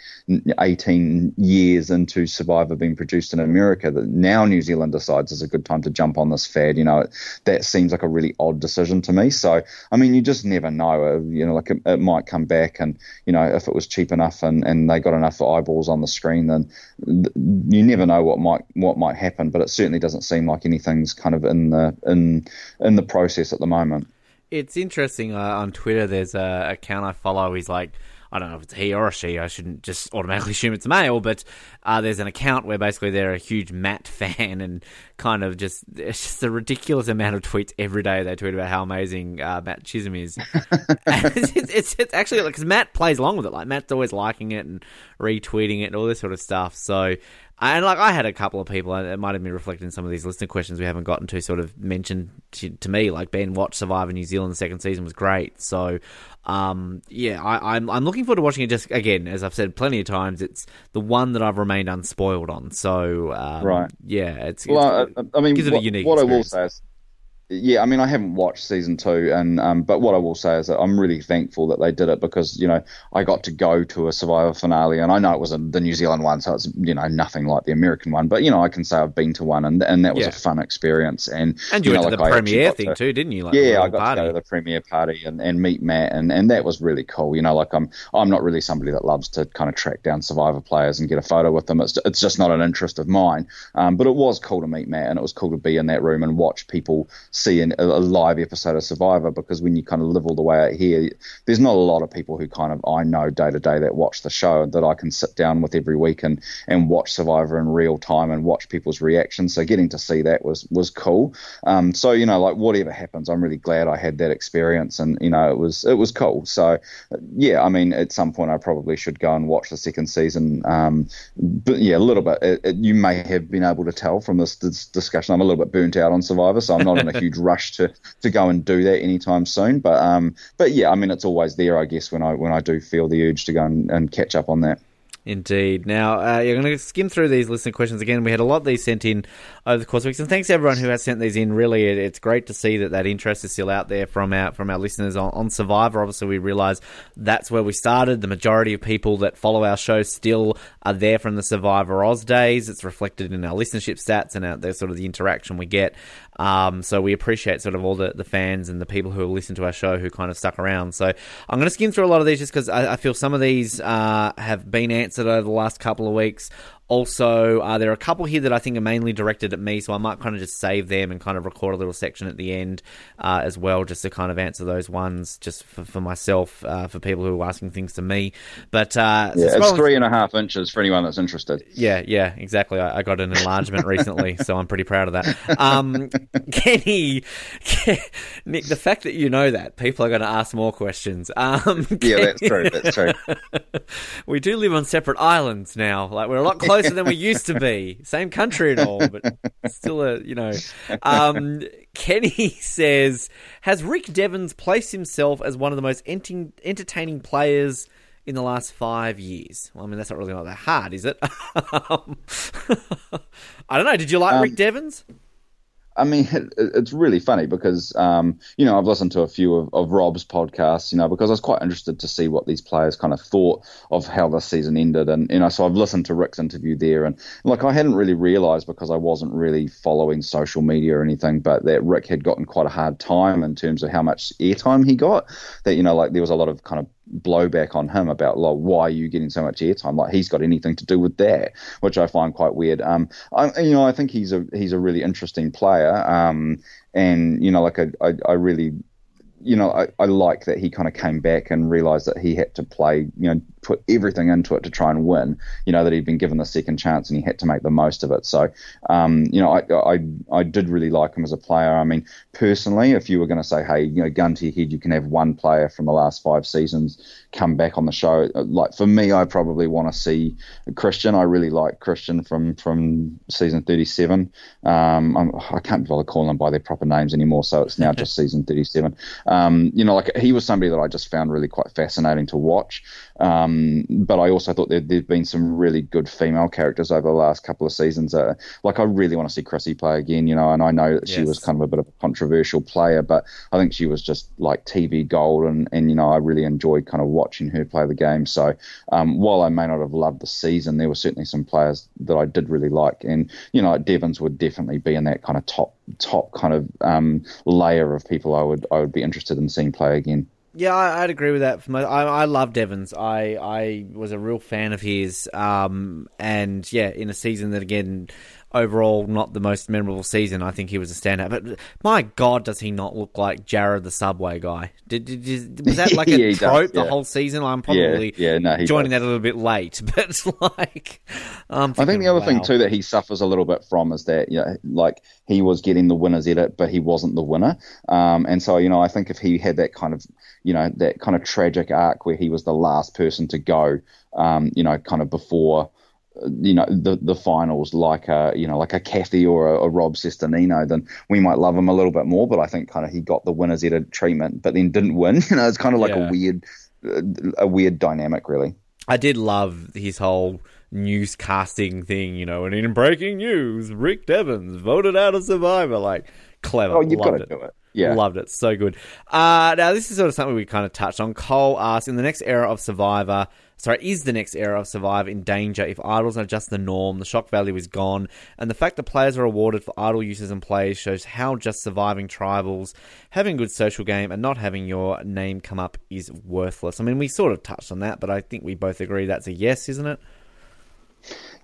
18 years into Survivor being produced in America that now New Zealand decides is a good time to jump on this fad. You know, that seems like a really odd decision to me. So, I mean, you just never know. Uh, you know, like it, it, might come back, and you know, if it was cheap enough and, and they got enough eyeballs on the screen, then th- you never know what might what might happen. But it certainly doesn't seem like anything's kind of in the in in the process at the moment. It's interesting uh, on Twitter. There's a account I follow. He's like I don't know if it's he or she. I shouldn't just automatically <laughs> assume it's a male, but uh, there's an account where basically they're a huge Matt <laughs> fan and kind of just it's just a ridiculous amount of tweets every day. They tweet about how amazing uh, Matt Chisholm is. <laughs> it's, it's, it's, actually because like, Matt plays along with it. Like Matt's always liking it and retweeting it and all this sort of stuff. So and like I had a couple of people, it might have been reflected in some of these listener questions we haven't gotten to, sort of mentioned to, to me, like Ben watched Survivor New Zealand. The second season was great, so um, yeah, I, am I'm, I'm looking forward to watching it. Just again, as I've said plenty of times, it's the one that I've remained unspoiled on. So um, right, yeah, it's, well, it's, I, I mean, gives it what, a unique. What experience. I will say is yeah, I mean, I haven't watched season two, and um, but what I will say is that I'm really thankful that they did it because you know I got to go to a Survivor finale, and I know it was a, the New Zealand one, so it's you know nothing like the American one, but you know I can say I've been to one, and and that was yeah. a fun experience, and and you, you went know, to the premiere thing to, too, didn't you? Like yeah, I got party. to go to the premiere party and, and meet Matt, and, and that was really cool. You know, like I'm I'm not really somebody that loves to kind of track down Survivor players and get a photo with them. It's it's just not an interest of mine, um, but it was cool to meet Matt, and it was cool to be in that room and watch people see a live episode of Survivor because when you kind of live all the way out here, there's not a lot of people who kind of I know day to day that watch the show that I can sit down with every week and, and watch Survivor in real time and watch people's reactions. So getting to see that was was cool. Um, so you know, like whatever happens, I'm really glad I had that experience, and you know, it was it was cool. So yeah, I mean, at some point I probably should go and watch the second season. Um, but yeah, a little bit. It, it, you may have been able to tell from this, this discussion, I'm a little bit burnt out on Survivor, so I'm not in a huge <laughs> rush to to go and do that anytime soon. But um, but yeah, I mean, it's always there, I guess, when I when I do feel the urge to go and, and catch up on that. Indeed. Now, uh, you're going to skim through these listener questions again. We had a lot of these sent in over the course of weeks, and thanks to everyone who has sent these in. Really, it's great to see that that interest is still out there from our from our listeners on, on Survivor. Obviously, we realise that's where we started. The majority of people that follow our show still are there from the Survivor Oz days. It's reflected in our listenership stats and our, the sort of the interaction we get. Um, so we appreciate sort of all the, the fans and the people who listen to our show who kind of stuck around. So I'm going to skim through a lot of these just because I, I, feel some of these uh, have been answered over the last couple of weeks. Also, uh, there are a couple here that I think are mainly directed at me, so I might kind of just save them and kind of record a little section at the end uh, as well, just to kind of answer those ones just for, for myself, uh, for people who are asking things to me. But uh, yeah, so it's three and a half inches for anyone that's interested. Yeah, yeah, exactly. I, I got an enlargement <laughs> recently, so I'm pretty proud of that. Um, <laughs> Kenny, Nick, the fact that you know that people are going to ask more questions. Um, yeah, that's true. That's true. <laughs> we do live on separate islands now. Like we're a lot closer closer than we used to be. Same country and all, but still a you know. Um, Kenny <laughs> says, has Rick Devens placed himself as one of the most ent- entertaining players? In the last five years, well, I mean that's not really not that hard, is it? <laughs> um, <laughs> I don't know. Did you like um, Rick Devens? I mean, <laughs> it, it's really funny because, um, you know, I've listened to a few of, of, Rob's podcasts, you know, because I was quite interested to see what these players kind of thought of how the season ended. And, you know, so I've listened to Rick's interview there. And, like, I hadn't really realized because I wasn't really following social media or anything, but that Rick had gotten quite a hard time in terms of how much airtime he got. That, you know, like, there was a lot of kind of blowback on him about like why are you getting so much airtime? Like he's got anything to do with that which I find quite weird. Um I you know I think he's a he's a really interesting player. Um and you know like I I, I really you know, I, I like that he kind of came back and realized that he had to play, you know, put everything into it to try and win. You know that he'd been given the second chance and he had to make the most of it. So, um, you know, I, I I did really like him as a player. I mean, personally, if you were going to say, hey, you know, gun to your head, you can have one player from the last five seasons come back on the show. Like for me, I probably want to see Christian. I really like Christian from from season 37. Um, I'm, I can not bother calling them by their proper names anymore, so it's now just <laughs> season 37. Um, you know, like he was somebody that I just found really quite fascinating to watch. Um, but I also thought there, there'd been some really good female characters over the last couple of seasons. Uh, like I really want to see Chrissy play again, you know, and I know that she was kind of a bit of a controversial player, but I think she was just like TV gold, and, and you know, I really enjoyed kind of watching her play the game. So um, while I may not have loved the season, there were certainly some players that I did really like, and you know, Devens would definitely be in that kind of top top kind of um, layer of people I would I would be interested in seeing play again. Yeah, I, would agree with that. I, I love Devens. I, I was a real fan of his. Um, and yeah, in a season that again overall not the most memorable season. I think he was a standout. But my God, does he not look like Jared the Subway guy? Did, did, did was that <laughs> like a yeah, trope does, yeah. the whole season? I'm probably yeah, yeah, no, joining does. that a little bit late, <laughs> but like, I think the other wow. thing too that he suffers a little bit from is that you know, like he was getting the winner's edit, but he wasn't the winner. Um, and so you know, I think if he had that kind of you know that kind of tragic arc where he was the last person to go, um, you know, kind of before you know the the finals like a you know like a Kathy or a, a Rob Cesternino, then we might love him a little bit more. But I think kind of he got the winners edit treatment, but then didn't win. <laughs> You know, it's kind of like yeah. a weird a weird dynamic, really. I did love his whole newscasting thing, you know, and in breaking news, Rick Devens voted out of Survivor. Like clever. Oh, you've got to do it. Yeah. Loved it. So good. Uh, now, this is sort of something we kind of touched on. Cole asked, in the next era of Survivor, sorry, is the next era of Survivor in danger if idols are just the norm, the shock value is gone, and the fact that players are awarded for idol uses and plays shows how just surviving tribals, having good social game, and not having your name come up is worthless. I mean, we sort of touched on that, but I think we both agree that's a yes, isn't it?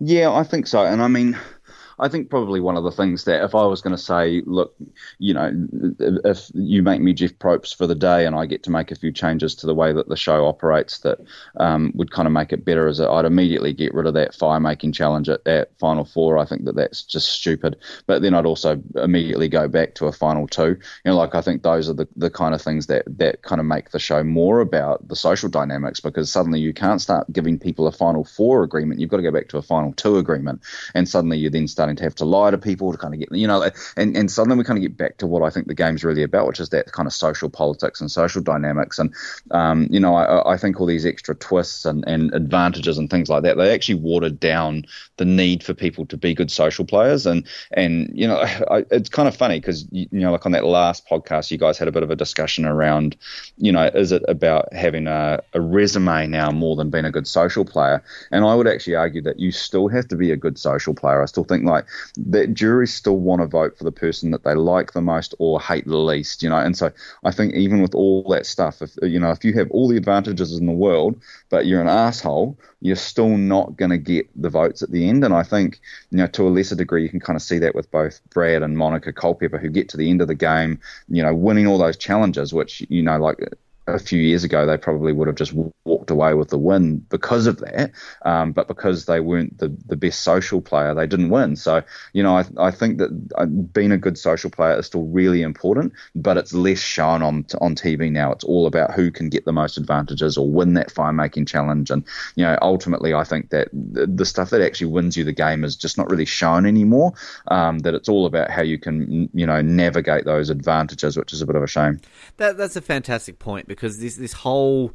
Yeah, I think so. And I mean, I think probably one of the things that if I was going to say, look, you know, if you make me Jeff Probst for the day and I get to make a few changes to the way that the show operates that um, would kind of make it better, as I'd immediately get rid of that fire making challenge at, at Final Four. I think that that's just stupid. But then I'd also immediately go back to a Final Two. You know, like I think those are the, the kind of things that, that kind of make the show more about the social dynamics because suddenly you can't start giving people a Final Four agreement. You've got to go back to a Final Two agreement. And suddenly you're then starting to have to lie to people to kind of get, you know, and, and suddenly we kind of get back to what I think the game's really about, which is that kind of social politics and social dynamics. And, um, you know, I, I, think all these extra twists and, and advantages and things like that, they actually watered down the need for people to be good social players. And, and you know, <laughs> I, it's kind of funny because, you know, like on that last podcast, you guys had a bit of a discussion around, you know, is it about having a, a resume now more than being a good social player? And I would actually argue that you still have to be a good social player. I still think like that juries still want to vote for the person that they like the most or hate the least, you know. And so I think even with all that stuff, if you know, if you have all the advantages in the world, but you're an asshole, you're still not going to get the votes at the end. And I think, you know, to a lesser degree, you can kind of see that with both Brad and Monica Culpepper, who get to the end of the game, you know, winning all those challenges, which you know, like a few years ago, they probably would have just walked away with the win because of that. Um, but because they weren't the, the best social player, they didn't win. So, you know, I, I think that uh, being a good social player is still really important, but it's less shown on on TV now. It's all about who can get the most advantages or win that fire making challenge. And, you know, ultimately, I think that the, the stuff that actually wins you the game is just not really shown anymore. Um, that it's all about how you can, you know, navigate those advantages, which is a bit of a shame. That, that's a fantastic point because this this whole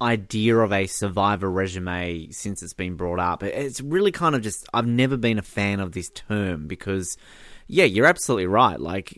idea of a survivor resume since it's been brought up it's really kind of just I've never been a fan of this term because yeah, you're absolutely right. Like,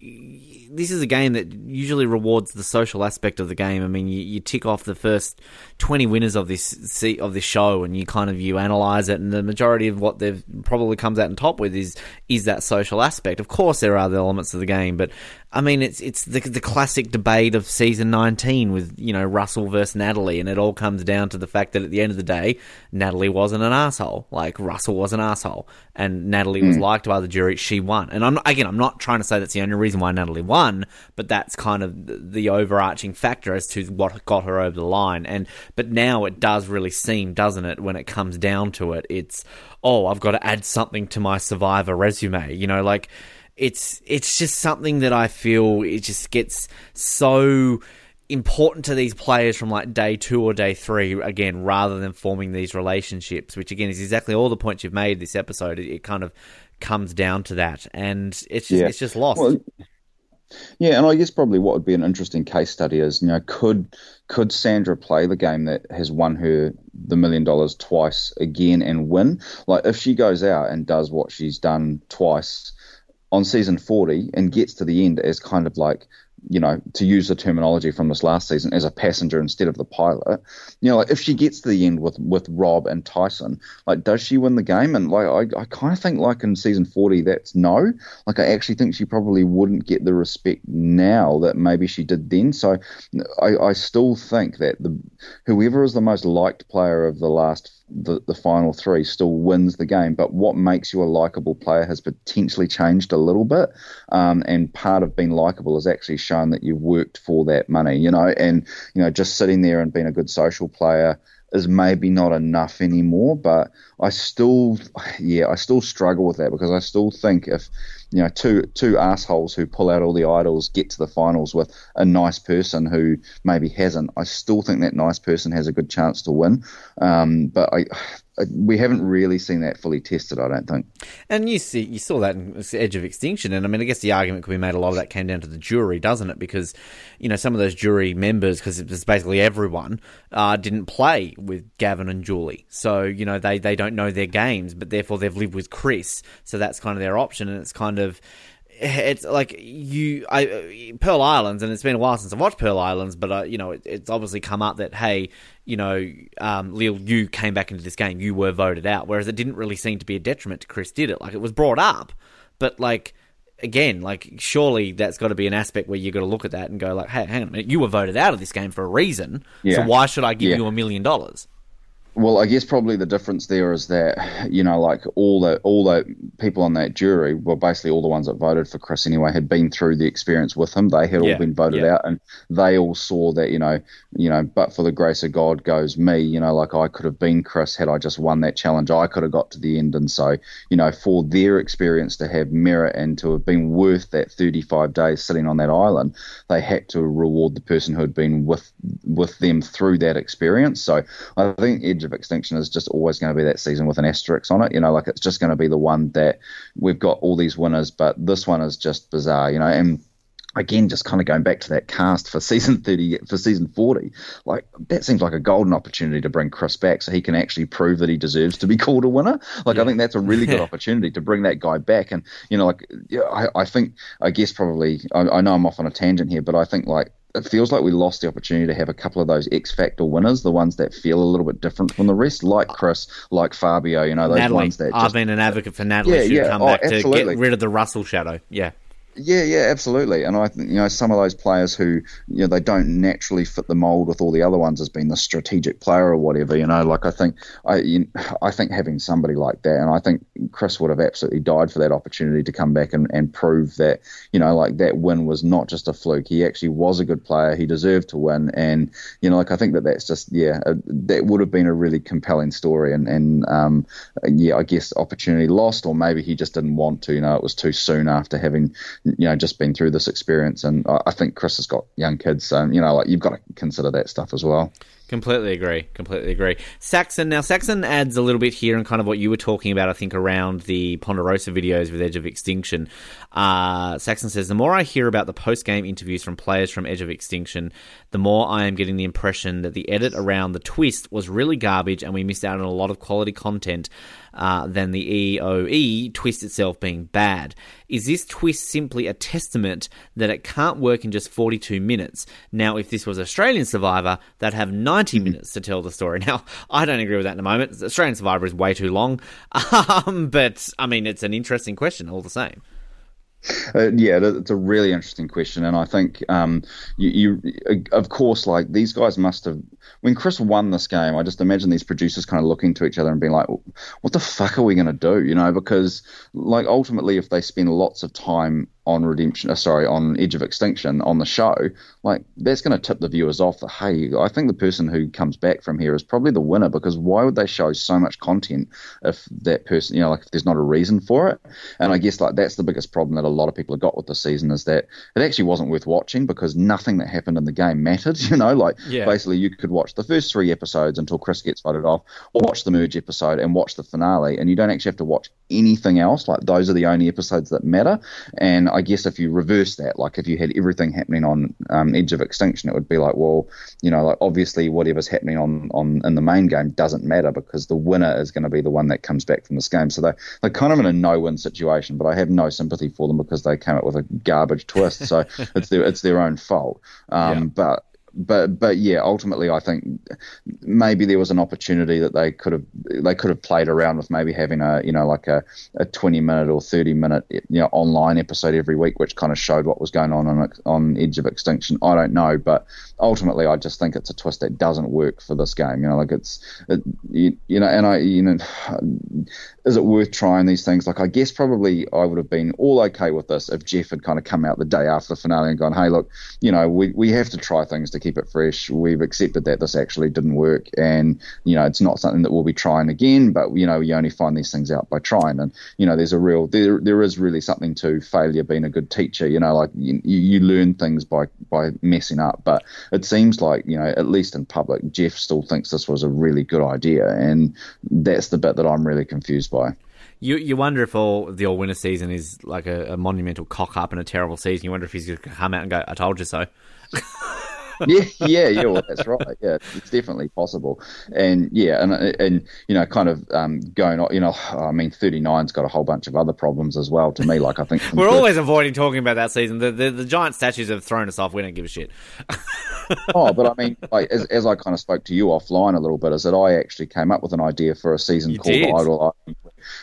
this is a game that usually rewards the social aspect of the game. I mean, you, you tick off the first 20 winners of this of this show, and you kind of you analyze it, and the majority of what they've probably comes out on top with is is that social aspect. Of course, there are the elements of the game, but I mean, it's it's the the classic debate of season 19 with you know Russell versus Natalie, and it all comes down to the fact that at the end of the day, Natalie wasn't an asshole. Like Russell was an asshole, and Natalie mm. was liked by the jury. She won, and I'm again, I'm not trying to say that's the only reason why Natalie won, but that's kind of the overarching factor as to what got her over the line. And but now it does really seem, doesn't it, when it comes down to it, it's oh, I've got to add something to my survivor resume. You know, like it's it's just something that I feel it just gets so important to these players from like day two or day three again rather than forming these relationships which again is exactly all the points you've made this episode it, it kind of comes down to that, and it's just, yeah. it's just lost. Well, yeah, and I guess probably what would be an interesting case study is, you know, could could Sandra play the game that has won her the million dollars twice again and win? Like if she goes out and does what she's done twice on season 40 and gets to the end as kind of like you know, to use the terminology from this last season, as a passenger instead of the pilot. You know, like if she gets to the end with with Rob and Tyson, like does she win the game? And like I, I kind of think like in season forty, that's no. Like I actually think she probably wouldn't get the respect now that maybe she did then. So I, I still think that the whoever is the most liked player of the last the, the final three still wins the game. But what makes you a likable player has potentially changed a little bit. Um, and part of being likable is actually shown that you've worked for that money, you know, and, you know, just sitting there and being a good social player is maybe not enough anymore. But I still, <sighs> yeah, I still struggle with that because I still think if, you know, two two assholes who pull out all the idols get to the finals with a nice person who maybe hasn't. I still think that nice person has a good chance to win. Um, but I, we haven't really seen that fully tested. I don't think. And you see, you saw that in Edge of Extinction, and I mean, I guess the argument could be made. A lot of that came down to the jury, doesn't it? Because you know some of those jury members, because it was basically everyone, uh, didn't play with Gavin and Julie, so you know they they don't know their games, but therefore they've lived with Chris, so that's kind of their option, and it's kind of it's like you I Pearl Islands, and it's been a while since I watched Pearl Islands, but uh, you know it, it's obviously come up that hey, you know, um, Lil, you came back into this game, you were voted out, whereas it didn't really seem to be a detriment to Chris, did it? Like it was brought up, but like again, like surely that's got to be an aspect where you got to look at that and go like, hey, hang on a minute, you were voted out of this game for a reason, yeah. so why should I give yeah. you a million dollars? Well, I guess probably the difference there is that you know, like all the all the people on that jury, well, basically all the ones that voted for Chris anyway, had been through the experience with him. They had yeah, all been voted yeah. out, and they all saw that you know, you know, but for the grace of God goes me. You know, like I could have been Chris had I just won that challenge. I could have got to the end, and so you know, for their experience to have merit and to have been worth that 35 days sitting on that island, they had to reward the person who had been with with them through that experience. So I think Of Extinction is just always going to be that season with an asterisk on it. You know, like it's just going to be the one that we've got all these winners, but this one is just bizarre. You know, and again, just kind of going back to that cast for <laughs> season 30, for season 40, like that seems like a golden opportunity to bring Chris back so he can actually prove that he deserves to be <laughs> called a winner. Like, yeah. I think that's a really good <laughs> opportunity to bring that guy back. And, you know, like, yeah, I, I think, I guess probably, I, I know I'm off on a tangent here, but I think like it feels like we lost the opportunity to have a couple of those X Factor winners, the ones that feel a little bit different from the rest, like uh, Chris, like Fabio, you know, those Natalie. ones that. Just, I've been an advocate for Natalie. Yeah, yeah, come oh, back absolutely. to get rid of the Russell shadow. Yeah. Yeah, yeah, absolutely. And I you know some of those players who you know they don't naturally fit the mold with all the other ones as being the strategic player or whatever. You know, like I think I you, I think having somebody like that, and I think Chris would have absolutely died for that opportunity to come back and, and prove that you know like that win was not just a fluke. He actually was a good player. He deserved to win, and you know like I think that that's just yeah a, that would have been a really compelling story. And and um, yeah, I guess opportunity lost, or maybe he just didn't want to. You know, it was too soon after having you know just been through this experience. And I, think Chris has got young kids, so you know like you've got to consider that stuff as well. Completely agree. Completely agree. Saxon. Now, Saxon adds a little bit here and kind of what you were talking about, I think, around the Ponderosa videos with Edge of Extinction. Uh, Saxon says, The more I hear about the post game interviews from players from Edge of Extinction, the more I am getting the impression that the edit around the twist was really garbage and we missed out on a lot of quality content uh, than the EOE twist itself being bad. Is this twist simply a testament that it can't work in just 42 minutes? Now, if this was Australian Survivor, they'd have 90 mm. minutes to tell the story. <laughs> Now, I don't agree with that in a moment. Australian Survivor is way too long, <laughs> um, but I mean, it's an interesting question all the same. Uh, yeah, it's a really interesting question, and I think um, you, you, of course, like these guys must have. When Chris won this game, I just imagine these producers kind of looking to each other and being like, "What the fuck are we going to do?" You know, because like ultimately, if they spend lots of time on Redemption, uh, sorry, on Edge of Extinction on the show, like that's going to tip the viewers off that hey, I think the person who comes back from here is probably the winner because why would they show so much content if that person, you know, like if there's not a reason for it? And I guess like that's the biggest problem that a lot of people have got with the season is that it actually wasn't worth watching because nothing that happened in the game mattered. <laughs> You know, like yeah. basically you could watch the first three episodes until Chris gets voted off, or watch the merge episode and watch the finale, and you don't actually have to watch anything else. Like those are the only episodes that matter. And I guess if you reverse that, like if you had everything happening on um, Edge of Extinction, it would be like, well, you know, like obviously whatever's happening on, on in the main game doesn't matter because the winner is going to be the one that comes back from this game. So they they're kind of in a no-win situation. But I have no sympathy for them because they came up with a garbage twist. So <laughs> it's their it's their own fault. Um, yeah. But but but yeah, ultimately, I think maybe there was an opportunity that they could have they could have played around with maybe having a you know like a, a twenty minute or thirty minute you know online episode every week, which kind of showed what was going on on on Edge of Extinction. I don't know, but ultimately, I just think it's a twist that doesn't work for this game. You know, like it's it, you, you know, and I you know, is it worth trying these things? Like I guess probably I would have been all okay with this if Jeff had kind of come out the day after the finale and gone, hey, look, you know, we we have to try things to keep it fresh. We've accepted that this actually didn't work, and you know it's not something that we'll be trying again. But you know you only find these things out by trying, and you know there's a real there there is really something to failure being a good teacher. You know, like you, you learn things by by messing up. But it seems like you know at least in public, Jeff still thinks this was a really good idea, and that's the bit that I'm really confused by. You you wonder if all the all winter season is like a, a monumental cock up and a terrible season. You wonder if he's going to come out and go, "I told you so." <laughs> <laughs> yeah, yeah, yeah. Well, that's right. Yeah, it's definitely possible. And yeah, and and you know, kind of um, going on. You know, I mean, 39's got a whole bunch of other problems as well. To me, like I think <laughs> we're always avoiding talking about that season. The, the, the giant statues have thrown us off. We don't give a shit. <laughs> oh, but I mean, like, as, as I kind of spoke to you offline a little bit, is that I actually came up with an idea for a season you called did. Idol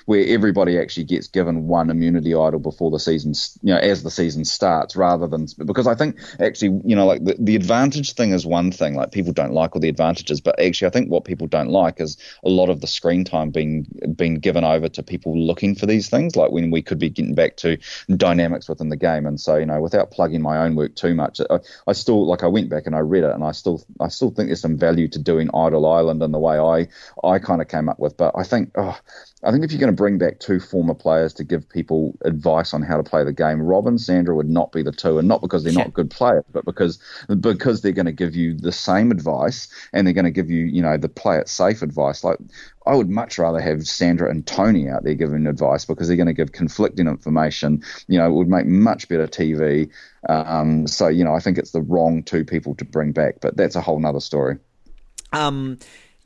where everybody actually gets given one immunity idol before the season, you know, as the season starts, rather than because I think actually, you know, like the, the advantage thing is one thing, like people don't like all the advantages, but actually, I think what people don't like is a lot of the screen time being being given over to people looking for these things, like when we could be getting back to dynamics within the game. And so, you know, without plugging my own work too much, I, I still like I went back and I read it, and I still I still think there's some value to doing Idol Island in the way I I kind of came up with, but I think oh, I think if you're going to bring back two former players to give people advice on how to play the game, Rob and Sandra would not be the two, and not because they're not good players, but because because they're going to give you the same advice and they're going to give you, you know, the play it safe advice. Like I would much rather have Sandra and Tony out there giving advice because they're going to give conflicting information. You know, it would make much better TV. Um, so you know, I think it's the wrong two people to bring back, but that's a whole nother story. Um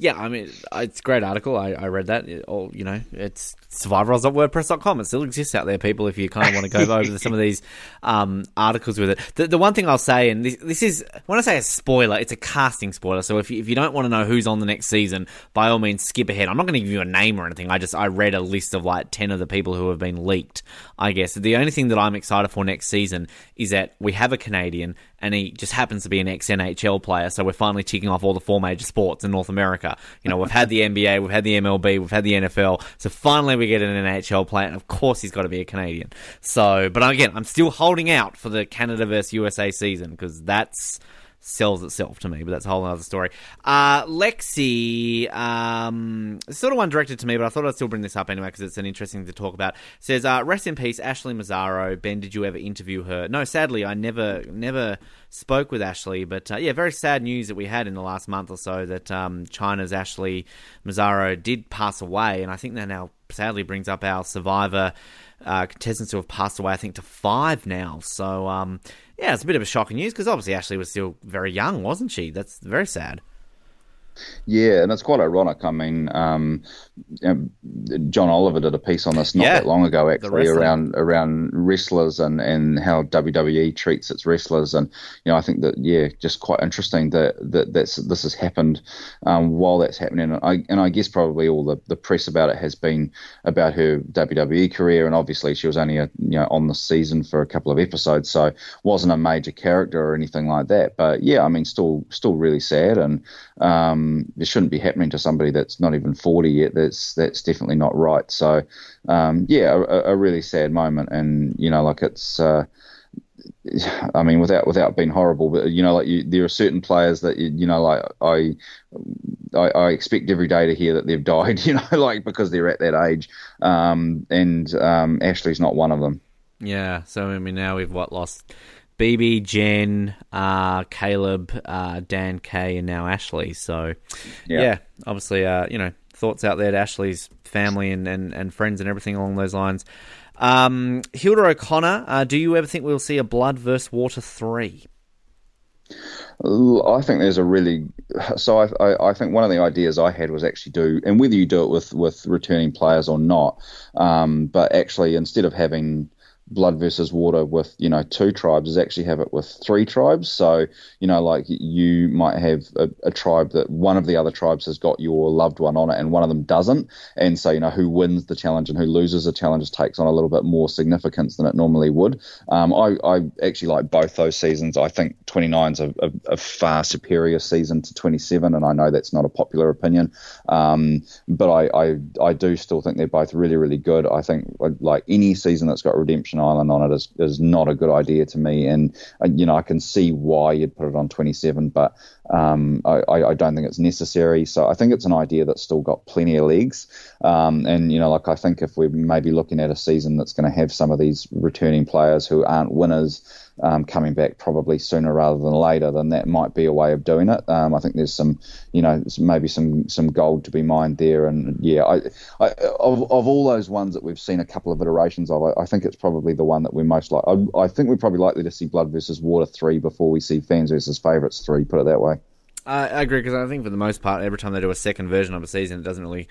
Yeah, I mean, it's a great article. I, I read that. It, all, you know, it's survivoros.wordpress.com. It still exists out there, people, if you kind of want to go over some of these um, articles with it. The, the one thing I'll say, and this, this, is, when I say a spoiler, it's a casting spoiler. So if you, if you don't want to know who's on the next season, by all means, skip ahead. I'm not going to give you a name or anything. I just, I read a list of like 10 of the people who have been leaked, I guess. The only thing that I'm excited for next season is that we have a Canadian and he just happens to be an ex NHL player. So we're finally ticking off all the four major sports in North America. You know, we've had the NBA, we've had the MLB, we've had the NFL. So finally we get an NHL player, and of course he's got to be a Canadian. So, but again, I'm still holding out for the Canada versus USA season because that's sells itself to me, but that's a whole other story. Uh, Lexi, um, sort of one directed to me, but I thought I'd still bring this up anyway because it's an interesting to talk about. Says, uh, rest in peace, Ashley Massaro. Ben, did you ever interview her? No, sadly, I never, never spoke with Ashley, but uh, yeah, very sad news that we had in the last month or so that um, China's Ashley Massaro did pass away, and I think that now sadly brings up our Survivor uh, contestants who have passed away, I think, to five now. So, um, yeah, it's a bit of a shocking news because obviously Ashley was still very young, wasn't she? That's very sad. Yeah, and it's quite ironic. I mean, um, John Oliver did a piece on this not yeah, that long ago, actually, around around wrestlers and, and how WWE treats its wrestlers, and you know, I think that yeah, just quite interesting that that that's this has happened um, while that's happening, and I and I guess probably all the, the press about it has been about her WWE career, and obviously she was only a, you know on the season for a couple of episodes, so wasn't a major character or anything like that. But yeah, I mean, still still really sad, and um, it shouldn't be happening to somebody that's not even forty yet. That's that's definitely not right. So, um, yeah, a, a, really sad moment, and you know, like it's. Uh, <sighs> I mean, without without being horrible, but you know, like you, there are certain players that you, you know, like I, I, I, expect every day to hear that they've <laughs> died, you know, like because they're at that age, um, and um, Ashley's not one of them. Yeah, so I mean, now we've what lost BB, Jen, uh, Caleb, uh, Dan K, and now Ashley. So, yeah, yeah obviously, uh, you know, thoughts out there to Ashley's family and, and, and friends and everything along those lines. Um, Hilda O'Connor, uh, do you ever think we'll see a Blood versus Water 3? I think there's a really so I, I, I, think one of the ideas I had was actually do and whether you do it with with returning players or not, um, but actually instead of having blood versus water with you know two tribes is actually have it with three tribes. So you know like you might have a, a, tribe that one of the other tribes has got your loved one on it and one of them doesn't. And so you know who wins the challenge and who loses the challenge takes on a little bit more significance than it normally would. Um, I, I, actually like both those seasons. I think 29 is a, a, a, far superior season to 27 and I know that's not a popular opinion. Um, but I, I I do still think they're both really really good. I think like any season that's got redemption Island on it is, is not a good idea to me. And, uh, you know, I can see why you'd put it on 27, but um, I, I, don't think it's necessary. So I think it's an idea that's still got plenty of legs. Um, and, you know, like I think if we're maybe looking at a season that's going to have some of these returning players who aren't winners, um, coming back probably sooner rather than later, then that might be a way of doing it. Um, I think there's some, you know, maybe some some gold to be mined there. And yeah, I, I, of of all those ones that we've seen a couple of iterations of, I, I think it's probably the one that we're most like. I, I think we're probably likely to see Blood versus Water three before we see Fans versus Favourites three. Put it that way. I agree because I think for the most part, every time they do a second version of a season, it doesn't really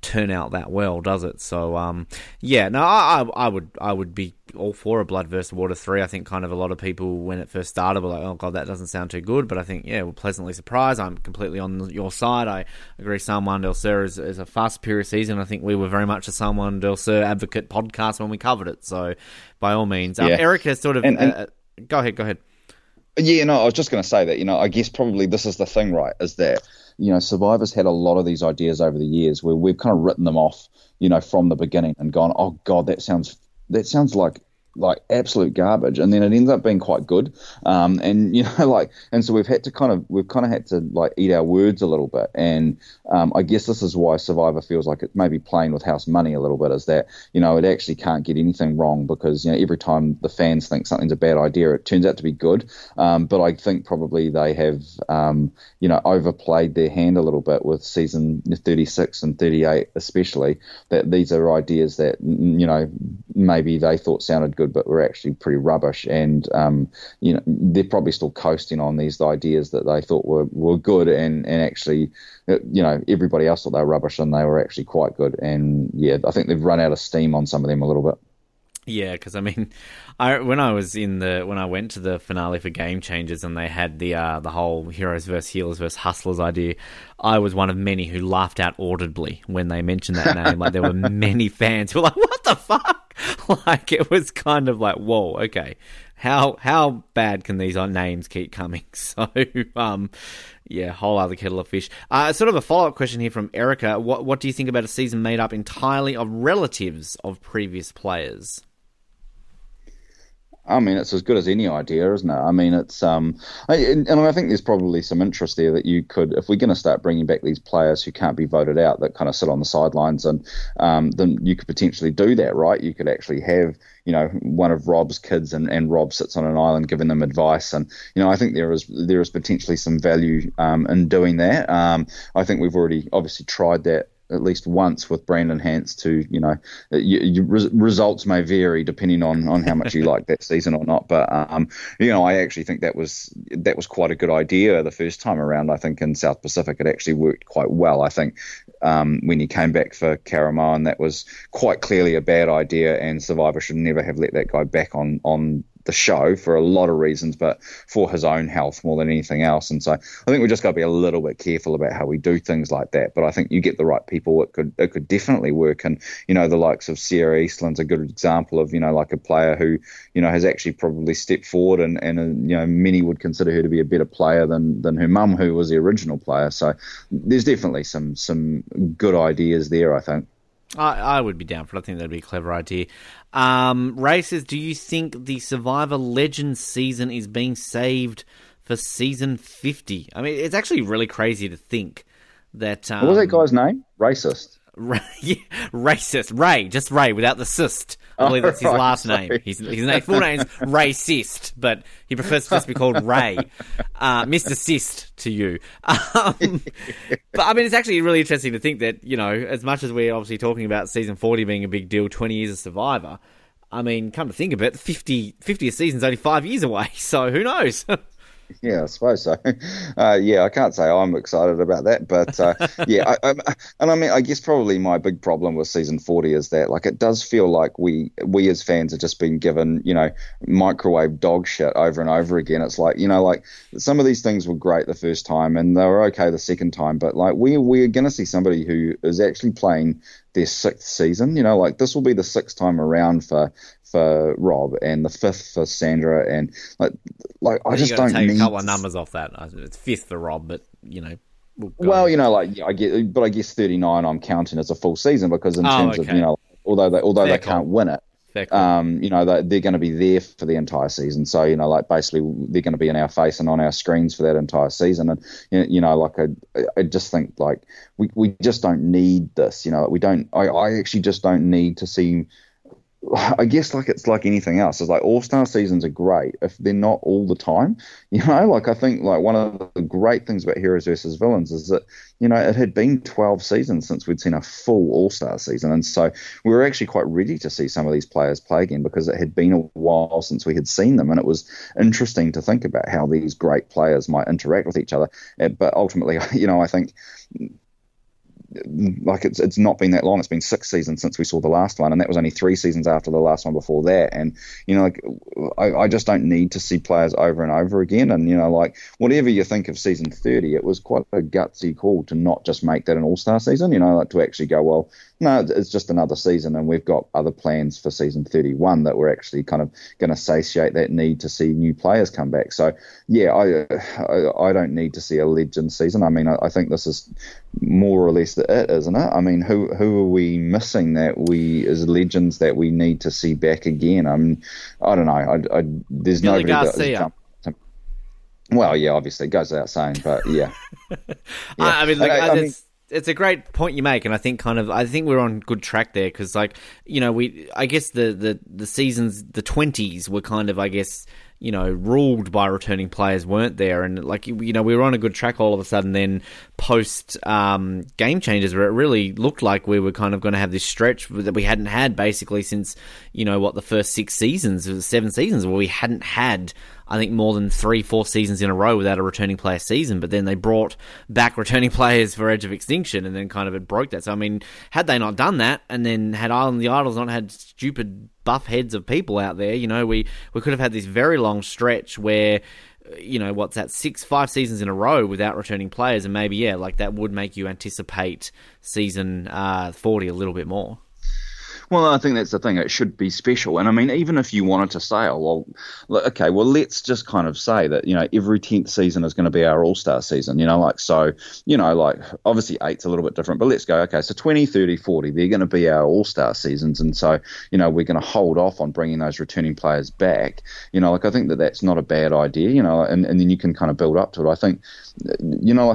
turn out that well, does it? So, um, yeah, no, I, I, would, I would be all for a Blood vs. Water three. I think kind of a lot of people when it first started were like, "Oh God, that doesn't sound too good." But I think, yeah, we're pleasantly surprised. I'm completely on your side. I agree. San Juan del Sur is, is a far superior season. I think we were very much a San Juan del Sur advocate podcast when we covered it. So, by all means, um, yeah. Eric has sort of. And, and, uh, go ahead. Go ahead. Yeah, no, I was just going to say that. You know, I guess probably this is the thing, right? Is that you know, Survivor's had a lot of these ideas over the years where we've kind of written them off, you know, from the beginning and gone, oh God, that sounds that sounds like like absolute garbage, and then it ends up being quite good. Um, and <laughs> you know, like, and so we've had to kind of we've kind of had to like eat our words a little bit. And um, I guess this is why Survivor feels like it may be playing with house money a little bit, is that you know it actually can't get anything wrong because you know every time the fans think something's a bad idea, it turns out to be good. Um, but I think probably they have um, you know overplayed their hand a little bit with season 36 and 38, especially that these are ideas that you know maybe they thought sounded good good, but were actually pretty rubbish. And um, you know, they're probably still coasting on these ideas that they thought were, were good, and and actually, uh, you know, everybody else thought they were rubbish, and they were actually quite good. And yeah, I think they've run out of steam on some of them a little bit. Yeah, because I mean, <laughs> I when I was in the when I went to the finale for Game Changers and they had the uh, the whole heroes versus healers versus hustlers idea, I was one of many who laughed out audibly when they mentioned that name. like there were <laughs> many fans who were like, "What the fuck?" <laughs> Like it was kind of like, "Whoa, okay." How how bad can these names keep coming? <laughs> So, um, yeah, whole other kettle of fish. Uh, sort of a follow up question here from Erica. What what do you think about a season made up entirely of relatives of previous players? I mean, it's as good as any idea, isn't it? I mean, it's um, I, and, and I think there's probably some interest there that you could, if we're going to start bringing back these players who can't be voted out, that kind of sit on the sidelines, and um, then you could potentially do that, right? You could actually have, you know, one of Rob's kids, and, and Rob sits on an island giving them advice, and you know, I think there is there is potentially some value um, in doing that. Um, I think we've already obviously tried that at least once with Brandon Hantz to, you know, you, you, results may vary depending on, on how much you <laughs> like that season or not. But, um, you know, I actually think that was that was quite a good idea the first time around. I think in South Pacific it actually worked quite well. I think um, when he came back for Caramoan, that was quite clearly a bad idea, and Survivor should never have let that guy back on on the show for a lot of reasons, but for his own health more than anything else. And so I think we just got to be a little bit careful about how we do things like that. But I think you get the right people, it could it could definitely work. And you know, the likes of Ciera Eastin's a good example of you know like a player who you know has actually probably stepped forward, and and uh, you know many would consider her to be a better player than than her mum, who was the original player. So there's definitely some some good ideas there. I think. I, I would be down for it. I think that'd be a clever idea. Um, Ray says, do you think the Survivor Legends season is being saved for season 50? I mean, it's actually really crazy to think that. Um, what was that guy's name? Racist. Ray, <laughs> yeah, racist. Ray, just Ray without the cyst. I believe that's his right, last sorry. name. His, his name, full name's <laughs> Racist, but he prefers to just be called Ray. Uh, Mr. Cyst to you. <laughs> Um, but I mean, it's actually really interesting to think that, you know, as much as we're obviously talking about season 40 being a big deal, 20 years of Survivor, I mean, come to think of it, 50, 50th season's only five years away, so who knows? Yeah, I suppose so. <laughs> Uh, yeah, I can't say I'm excited about that, but uh, <laughs> yeah, I, I, and I mean, I guess probably my big problem with season 40 is that like it does feel like we we as fans have just been given you know microwave dog shit over and over again. It's like you know like some of these things were great the first time and they were okay the second time, but like we we're going to see somebody who is actually playing their sixth season. You know, like this will be the sixth time around for for Rob and the fifth for Sandra, and like, like I just don't take need a couple of numbers off that. It's fifth for Rob, but you know. We'll, well you know, like I get, but I guess thirty nine I'm counting as a full season because in oh, terms okay. of you know, although they although Fair they can't win it, um, you know, they, are going to be there for the entire season. So, you know, like basically they're going to be in our face and on our screens for that entire season. And, you know, like I, I just think like we, we just don't need this, you know, we don't, I, I actually just don't need to see <laughs> I guess like it's like anything else. It's like all star seasons are great if they're not all the time. <laughs> You know, like I think like one of the great things about Heroes versus Villains is that you know it had been twelve seasons since we'd seen a full all star season, and so we were actually quite ready to see some of these players play again because it had been a while since we had seen them, and it was interesting to think about how these great players might interact with each other. Uh, but ultimately, <laughs> you know, I think like it's it's not been that long. It's been six seasons since we saw the last one, and that was only three seasons after the last one before that. And you know, like I, I just don't need to see players over and over again. And you know, like whatever you think of season thirty, it was quite a gutsy call to not just make that an all star season. You know, like to actually go, well, no, it's just another season, and we've got other plans for season 31 that we're actually kind of going to satiate that need to see new players come back. So, yeah, I, I, I don't need to see a legend season. I mean, I, I, think this is more or less the it, isn't it? I mean, who who are we missing that we as legends that we need to see back again? I mean, I don't know. I, I there's Billy nobody Garcia. that. Well, yeah, obviously, it goes without saying, but yeah. yeah. I, mean, like, I, I mean, it's a great point you make, and I think kind of I think we're on good track there because like you know we I guess the the the seasons the twenties were kind of I guess you know, ruled by returning players weren't there. And like, you know, we were on a good track all of a sudden then post um, Game Changers where it really looked like we were kind of going to have this stretch that we hadn't had basically since, you know, what the first six seasons, seven seasons where we hadn't had I think more than three, four seasons in a row without a returning player season. But then they brought back returning <laughs> players for Edge of Extinction, and then kind of it broke that. So I mean, had they not done that, and then had Island the Idols not had stupid buff heads of people out there, you know, we we could have had this very long stretch where you know what's that six five seasons in a row without returning players and maybe yeah like that would make you anticipate season uh, 40 a little bit more well, I think that's the thing. It should be special. And I mean, even if you wanted to say, oh, well, okay, well, let's just kind of say that, you know, every 10th season is going to be our All Star season, you know, like, so, you know, like, obviously eight's a little bit different, but let's go, okay, so 20, 30, 40, they're going to be our All Star seasons. And so, you know, we're going to hold off on bringing those returning players back. You know, like, I think that that's not a bad idea, you know, and, and then you can kind of build up to it. I think, you know,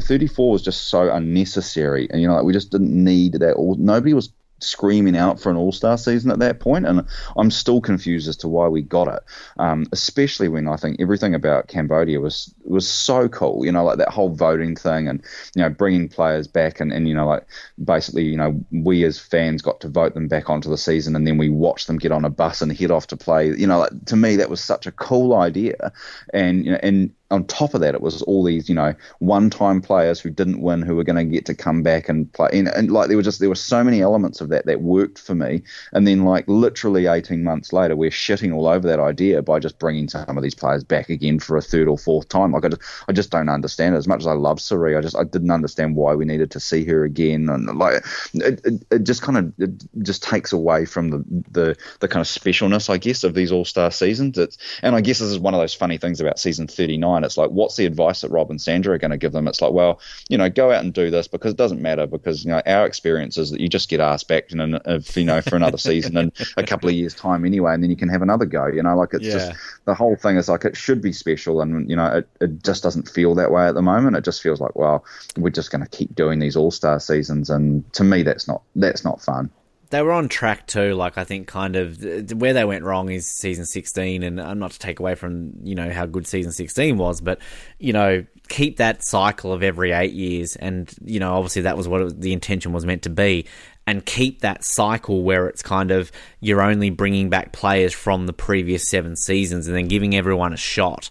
34 was just so unnecessary. And, you know, like, we just didn't need that. All, nobody was screaming out for an All Star season at that point, and I'm still confused as to why we got it. Um, especially when I think everything about Cambodia was was so cool. You know, like that whole voting thing, and you know, bringing players back, and, and you know, like basically, you know, we as fans got to vote them back onto the season, and then we watched them get on a bus and head off to play. You know, like, to me, that was such a cool idea, and you know, and on top of that, it was all these, you know, one-time players who didn't win who were going to get to come back and play. And, and, like there were just there were so many elements of that that worked for me. And then like literally 18 months later, we're shitting all over that idea by just bringing some of these players back again for a third or fourth time. Like I just, I just don't understand it. As much as I love Cirie, I just I didn't understand why we needed to see her again. And like it, it, it just kind of it just takes away from the, the the kind of specialness, I guess, of these All Star seasons. It's and I guess this is one of those funny things about season 39 it's like, what's the advice that Rob and Sandra are going to give them? It's like, well, you know, go out and do this because it doesn't matter because you know our experience is that you just get asked back, you know, if, you know, for another season in a couple of years' time anyway, and then you can have another go. You know, like it's yeah. just the whole thing is like it should be special, and you know, it, it just doesn't feel that way at the moment. It just feels like, well, we're just going to keep doing these All Star seasons, and to me, that's not that's not fun they were on track too. Like I think, kind of where they went wrong is season sixteen, and I'm not to take away from you know how good season sixteen was, but you know keep that cycle of every eight years, and you know obviously that was what the intention was meant to be, and keep that cycle where it's kind of you're only bringing back players from the previous seven seasons, and then giving everyone a shot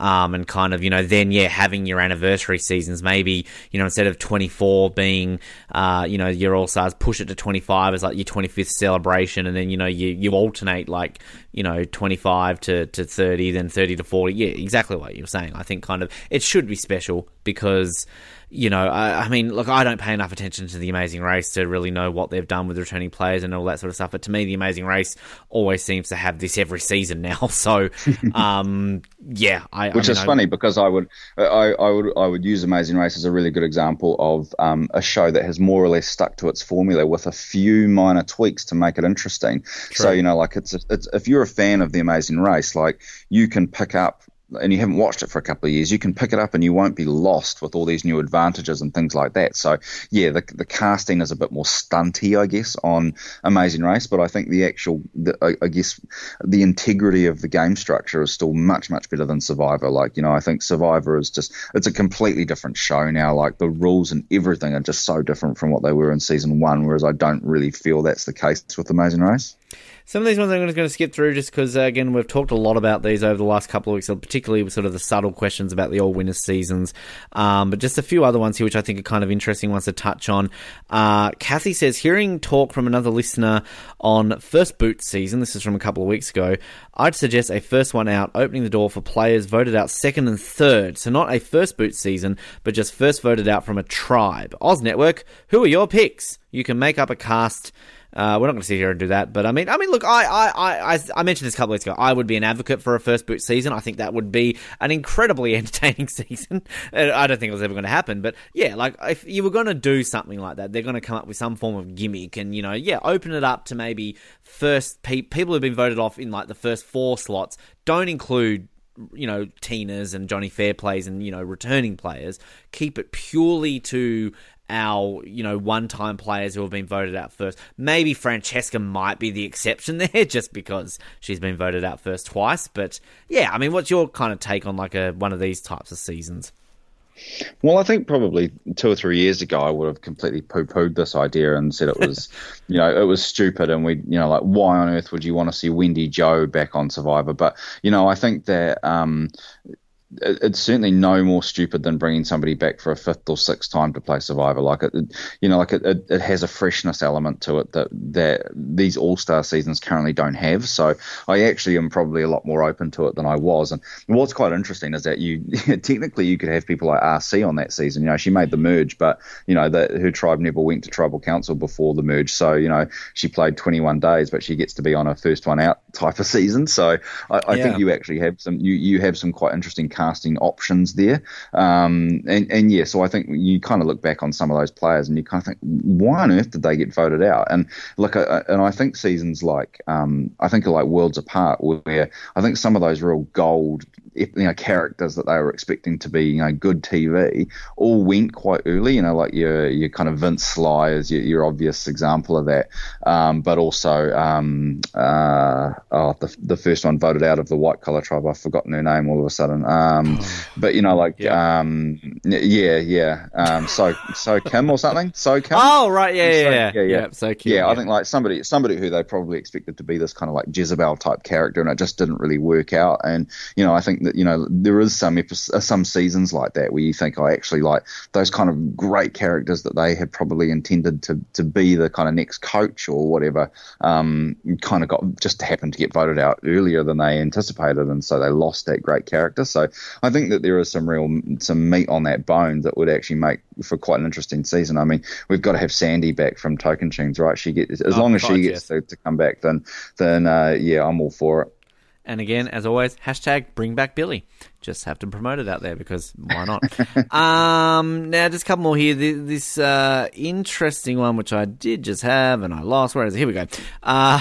um, and kind of you know then yeah having your anniversary seasons maybe you know instead of 24 being uh, you know your all stars push it to 25 as like your 25th celebration and then you know you you alternate like you know 25 to, to 30 then 30 to 40 yeah exactly what you're saying I think kind of it should be special because you know, I, I, mean, look, I don't pay enough attention to the Amazing Race to really know what they've done with returning players and all that sort of stuff. But to me, the Amazing Race always seems to have this every season now. <laughs> So, <laughs> um, yeah, I, which I mean, is funny because I would, I, I, would, I would use Amazing Race as a really good example of um, a show that has more or less stuck to its formula with a few minor tweaks to make it interesting. True. So you know, like it's, it's if you're a fan of the Amazing Race, like you can pick up and you haven't watched it for a couple of years, you can pick it up and you won't be lost with all these new advantages and things like that. So, yeah, the, the casting is a bit more stunty, I guess, on Amazing Race, but I think the actual, the, I, I, guess, the integrity of the game structure is still much, much better than Survivor. Like, you know, I think Survivor is just, it's a completely different show now. Like, the rules and everything are just so different from what they were in season one, whereas I don't really feel that's the case with Amazing Race. Some of these ones I'm just going to skip through just because, uh, again, we've talked a lot about these over the last couple of weeks, particularly with sort of the subtle questions about the all winners seasons. Um, but just a few other ones here, which I think are kind of interesting ones to touch on. Uh, Kathy says, hearing talk from another listener on first boot season, this is from a couple of weeks ago, I'd suggest a first one out, opening the door for players voted out second and third. So not a first boot season, but just first voted out from a tribe. Oz Network, who are your picks? You can make up a cast uh, we're not going to sit here and do that, but I mean, I mean, look, I, I, I, I mentioned this a couple weeks ago. I would be an advocate for a first boot season. I think that would be an incredibly <laughs> entertaining season. I don't think it was ever going to happen, but yeah, like if you were going to do something like that, they're going to come up with some form of gimmick, and you know, yeah, open it up to maybe first pe- people who've been voted off in like the first four slots. Don't include you know Tina's and Johnny Fairplays and you know returning players. Keep it purely to our you know one time players who have been voted out first. Maybe Francesca might be the exception <laughs> there, just because she's been voted out first twice. But yeah, I mean, what's your kind of take on like a one of these types of seasons? Well, I think probably two or three years ago, I would have completely poo-pooed this idea and said it was, <laughs> you know, it was stupid, and we, you know, like why on earth would you want to see Wendy Joe back on Survivor? But you know, I think that um, it's certainly no more stupid than bringing somebody back for a fifth or sixth time to play Survivor. Like it, you know, like it, it, it has a freshness element to it that that these All Star seasons currently don't have. So I actually am probably a lot more open to it than I was. And what's quite interesting is that you <laughs> technically you could have people like RC on that season. You know, she made the merge, but you know that her tribe never went to tribal council before the merge. So you know she played 21 days, but she gets to be on a first one out type of season. So I, I yeah. think you actually have some you you have some quite interesting casting options there. Um, and, and yeah, so I think you kind of look back on some of those players and you kind of think, why on earth did they get voted out? And look, I, and I think seasons like, um, I think like Worlds Apart, where I think some of those real gold you know, characters that they were expecting to be, you know, good TV, all went quite early. You know, like your your kind of Vince Sly is your, your obvious example of that. Um, but also, um, uh, oh, the the first one voted out of the white collar tribe. I've forgotten her name all of a sudden. Um, but you know, like, yeah, um, yeah, yeah. Um, so so Kim or something. So Kim. Oh right, yeah, so, yeah, yeah, yeah, yeah. So cute, yeah, I think like somebody somebody who they probably expected to be this kind of like Jezebel type character, and it just didn't really work out. And you know, I think that you know there is some uh, some seasons like that where you think, I oh, actually like those kind of great characters that they had probably intended to to be the kind of next coach or whatever, um, kind of got just happened to get voted out earlier than they anticipated, and so they lost that great character. So I think that there is some real some meat on that bone that would actually make for quite an interesting season. I mean, we've got to have Sandy back from Tocantins, right? She gets as oh, long as she gets to, to, come back, then then uh, yeah, I'm all for it. And again, as always, hashtag bring back Billy. Just have to promote it out there because why not? <laughs> um, now, just a couple more here. This uh, interesting one, which I did just have and I lost. Where is it? Here we go. Uh,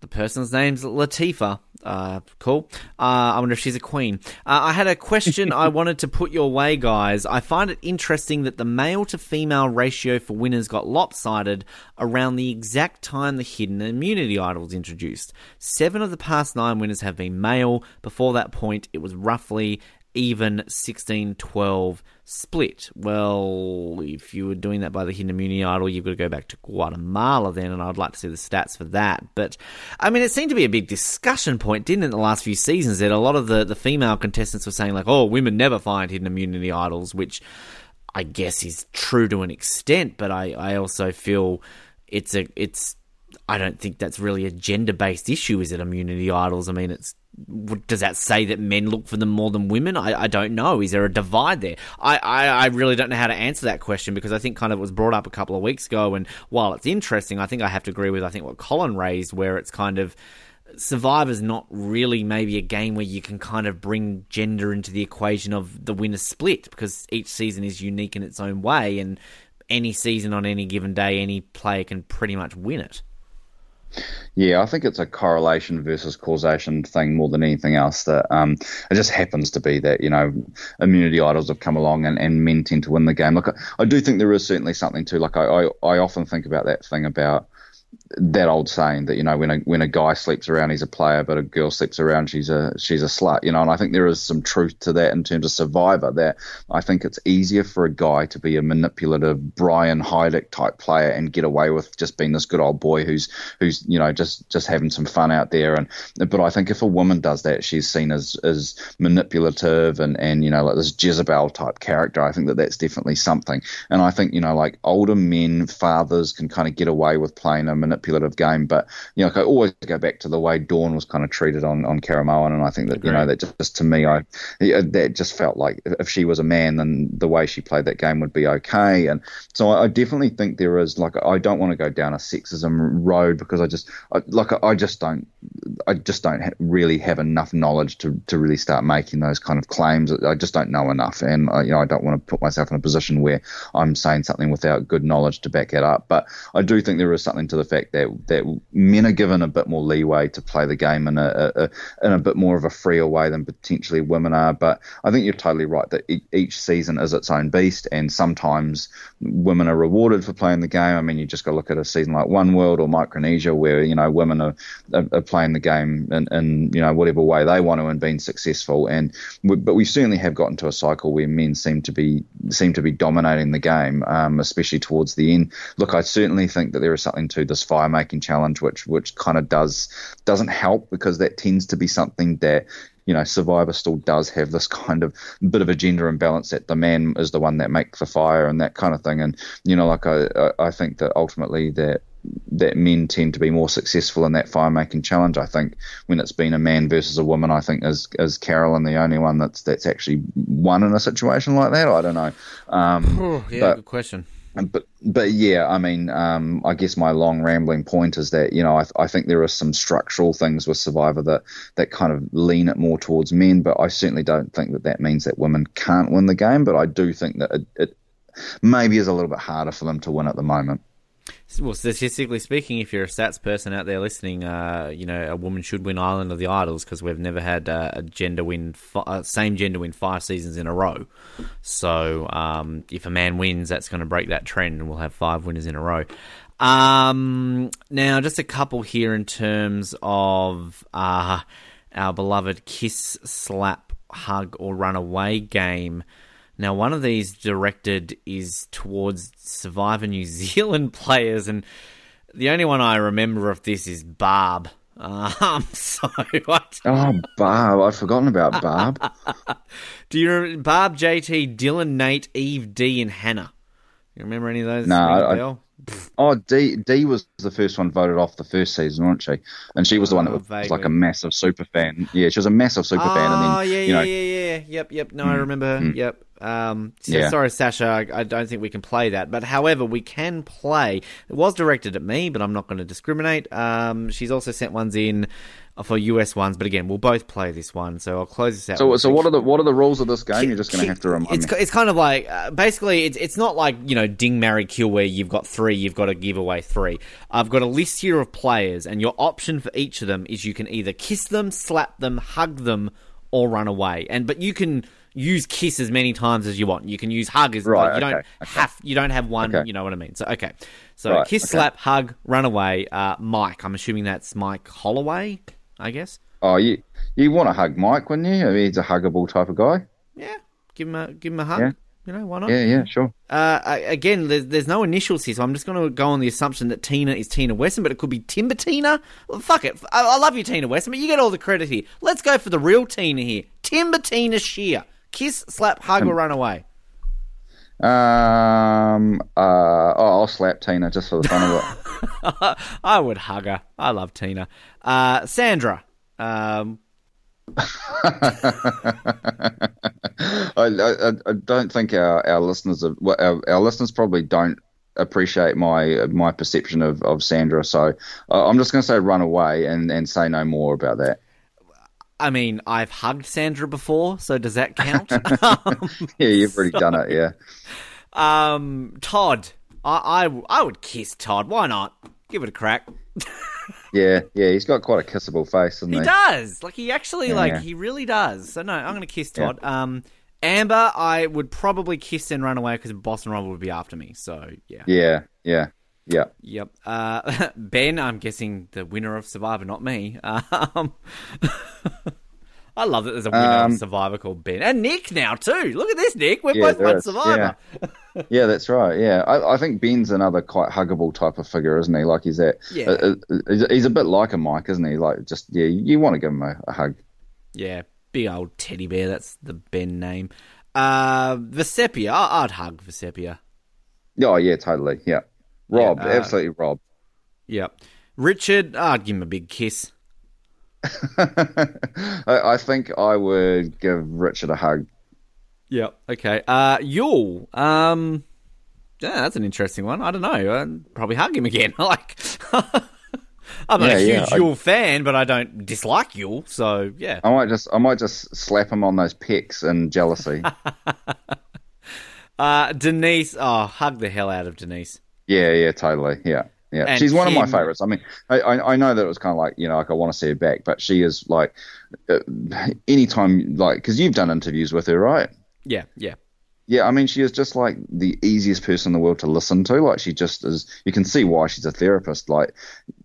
the person's name's Latifa. Uh, cool. Uh, I wonder if she's a queen. Uh, I had a question I <laughs> wanted to put your way, guys. I find it interesting that the male to female ratio for winners got lopsided around the exact time the hidden immunity idol was introduced. Seven of the past nine winners have been male. Before that point, it was roughly even 16 12 split. Well, if you were doing that by the hidden immunity idol, you've got to go back to Guatemala then, and I'd like to see the stats for that. But, I mean, it seemed to be a big discussion point, didn't it, in the last few seasons, that a lot of the, the female contestants were saying, like, oh, women never find hidden immunity idols, which I guess is true to an extent, but I, I also feel it's a, it's, I don't think that's really a gender based issue, is it, immunity idols? I mean, it's does that say that men look for them more than women? I, I don't know. Is there a divide there? I, I, I, really don't know how to answer that question because I think kind of was brought up a couple of weeks ago. And while it's interesting, I think I have to agree with I think what Colin raised, where it's kind of Survivor's not really maybe a game where you can kind of bring gender into the equation of the winner split because each season is unique in its own way, and any season on any given day, any player can pretty much win it. Yeah, I think it's a correlation versus causation thing more than anything else. That um, it just happens to be that you know immunity idols have come along and, and men tend to win the game. Look, I, do think there is certainly something to like I, I, I often think about that thing about that old saying that you know when a when a guy sleeps around he's a player but a girl sleeps around she's a she's a slut you know and I think there is some truth to that in terms of survivor that I think it's easier for a guy to be a manipulative Brian Heidik type player and get away with just being this good old boy who's who's you know just just having some fun out there and but I think if a woman does that she's seen as as manipulative and and you know like this Jezebel type character I think that that's definitely something and I think you know like older men fathers can kind of get away with playing a manipulative game. But you know, I always go back to the way Dawn was kind of treated on on Caramoan, and I think that you know that just to me, I that just felt like if she was a man, then the way she played that game would be okay. And so I, definitely think there is like I don't want to go down a sexism road because I just I, like I just don't I just don't ha- really have enough knowledge to to really start making those kind of claims. I just don't know enough, and I, you know I don't want to put myself in a position where I'm saying something without good knowledge to back it up. But I do think there is something to the fact fact that that men are given a bit more leeway to play the game in a, a, in a bit more of a freer way than potentially women are. But I think you're totally right that each season is its own beast, and sometimes women are rewarded for playing the game. I mean, you just got to look at a season like One World or Micronesia, where you know women are, are, are playing the game in, in, you know whatever way they want to and being successful. And we, but we certainly have gotten to a cycle where men seem to be seem to be dominating the game, um, especially towards the end. Look, I certainly think that there is something to this fire making challenge, which which kind of does doesn't help because that tends to be something that you know, Survivor still does have this kind of bit of a gender imbalance that the man is the one that makes the fire and that kind of thing. And you know, like I, I think that ultimately that that men tend to be more successful in that fire making challenge. I think when it's been a man versus a woman, I think is is Carolyn the only one that's that's actually won in a situation like that. I don't know. Um, yeah, but, good question but but yeah, I mean, um, I guess my long rambling point is that you know I, I think there are some structural things with Survivor that that kind of lean it more towards men, but I certainly don't think that that means that women can't win the game. But I do think that it, it maybe is a little bit harder for them to win at the moment well, statistically speaking, if you're a stats person out there listening, uh, you know a woman should win Island of the Idols because we've never had uh, a gender win, uh, same gender win five seasons in a row. So um, if a man wins, that's going to break that trend, and we'll have five winners in a row. Um, now, just a couple here in terms of uh, our beloved kiss, slap, hug, or run away game. Now, one of these directed is towards Survivor New <laughs> Zealand players, and the only one I remember of this is Barb. <laughs> Um, so what? Oh, Barb! I'd forgotten about <laughs> Barb. Do you remember Barb, JT, Dylan, Nate, Eve, D, and Hannah? You remember any of those? No, I, Oh, D D was the first one voted off the first season, wasn't she? And she was the one that oh, was, was like a massive super fan. Yeah, she was a massive super oh, fan. And then, yeah, you know, yeah, yeah, yeah. Yep, yep. No, mm, I remember. Mm, yep. Um, so yeah. Sorry, Sasha. I, I, don't think we can play that. But however, we can play. It was directed at me, but I'm not going to discriminate. Um, she's also sent ones in for US ones, but again, we'll both play this one, so I'll close this out. So, so what are the what are the rules of this game? You're just going to have to remind it's, me. It's kind of like uh, basically, it's it's not like you know Ding Marry Kill where you've got three, you've got to give away three. I've got a list here of players, and your option for each of them is you can either kiss them, slap them, hug them, or run away. And but you can use kiss as many times as you want. You can use hug as right. Like, you okay, don't okay. have you don't have one. Okay. You know what I mean? So okay, so right, kiss, slap, hug, run away. Uh, Mike, I'm assuming that's Mike Holloway. I guess. Oh, you you want to hug Mike, wouldn't you? I mean, he's a huggable type of guy. Yeah, give him a give him a hug. Yeah. You know, why not? Yeah, yeah, sure. Uh, again, there's, there's no initials here, so I'm just going to go on the assumption that Tina is Tina Wesson, but it could be Timber Tina. Well, fuck it. I, I, love you, Tina Wesson, but you get all the credit here. Let's go for the real Tina here. Timber Tina Scheer. Kiss, slap, hug, um, or run away. Um. Uh. Oh, I'll slap Tina just for the fun of it. <laughs> I would hug her. I love Tina. Uh, Sandra. Um, <laughs> I, I, I, don't think our, our listeners are, well, our, our, listeners probably don't appreciate my my perception of, of Sandra. So uh, I'm just going to say run away and, and say no more about that. I mean, I've hugged Sandra before, so does that count? <laughs> yeah, you've already <laughs> so, done it. Yeah. Um, Todd, I, I I would kiss Todd. Why not? Give it a crack. Yeah, yeah, he's got quite a kissable face, he? He does. Like he actually, yeah, like yeah. he really does. So no, I'm going to kiss Todd. Yeah. Um, Amber, I would probably kiss and run away because Boston Rob would be after me. So yeah. Yeah, yeah. Yeah. Yep. Uh, <laughs> ben, I'm guessing the winner of Survivor, not me. Um, <laughs> I love that there's a winner um, of Survivor called Ben. And Nick now, too. Look at this, Nick. We're yeah, both won Survivor. Yeah. <laughs> yeah. that's right. Yeah. I, I, think Ben's another quite huggable type of figure, isn't he? Like, he's that. Yeah. Uh, uh he's a bit like a Mike, isn't he? Like, just, yeah, you want to give him a, a hug. Yeah. Big old teddy bear. That's the Ben name. Uh, Vecepia. I'd hug Vecepia. Oh, yeah, totally. Yeah. Rob. Yeah, uh, absolutely Rob. Yep. Yeah. Richard. I'd give him a big kiss. <laughs> I, I, think I would give Richard a hug. Yeah. Okay. Uh, Yul. Um, yeah, that's an interesting one. I don't know. I'd probably hug him again. <laughs> like, <laughs> I'm not yeah, a huge yeah, Yul I, fan, but I don't dislike Yul. So yeah, I might just I might just slap him on those pecs in jealousy. uh, Denise. Oh, hug the hell out of Denise. Yeah. Yeah. Totally. Yeah. yeah. And She's one of my favorites. I mean, I, I, I know that it was kind of like you know, like I want to see her back, but she is like, uh, anytime like because you've done interviews with her, right? Yeah, yeah. Yeah, I mean, she is just like the easiest person in the world to listen to. Like, she just is. You can see why she's a therapist. Like,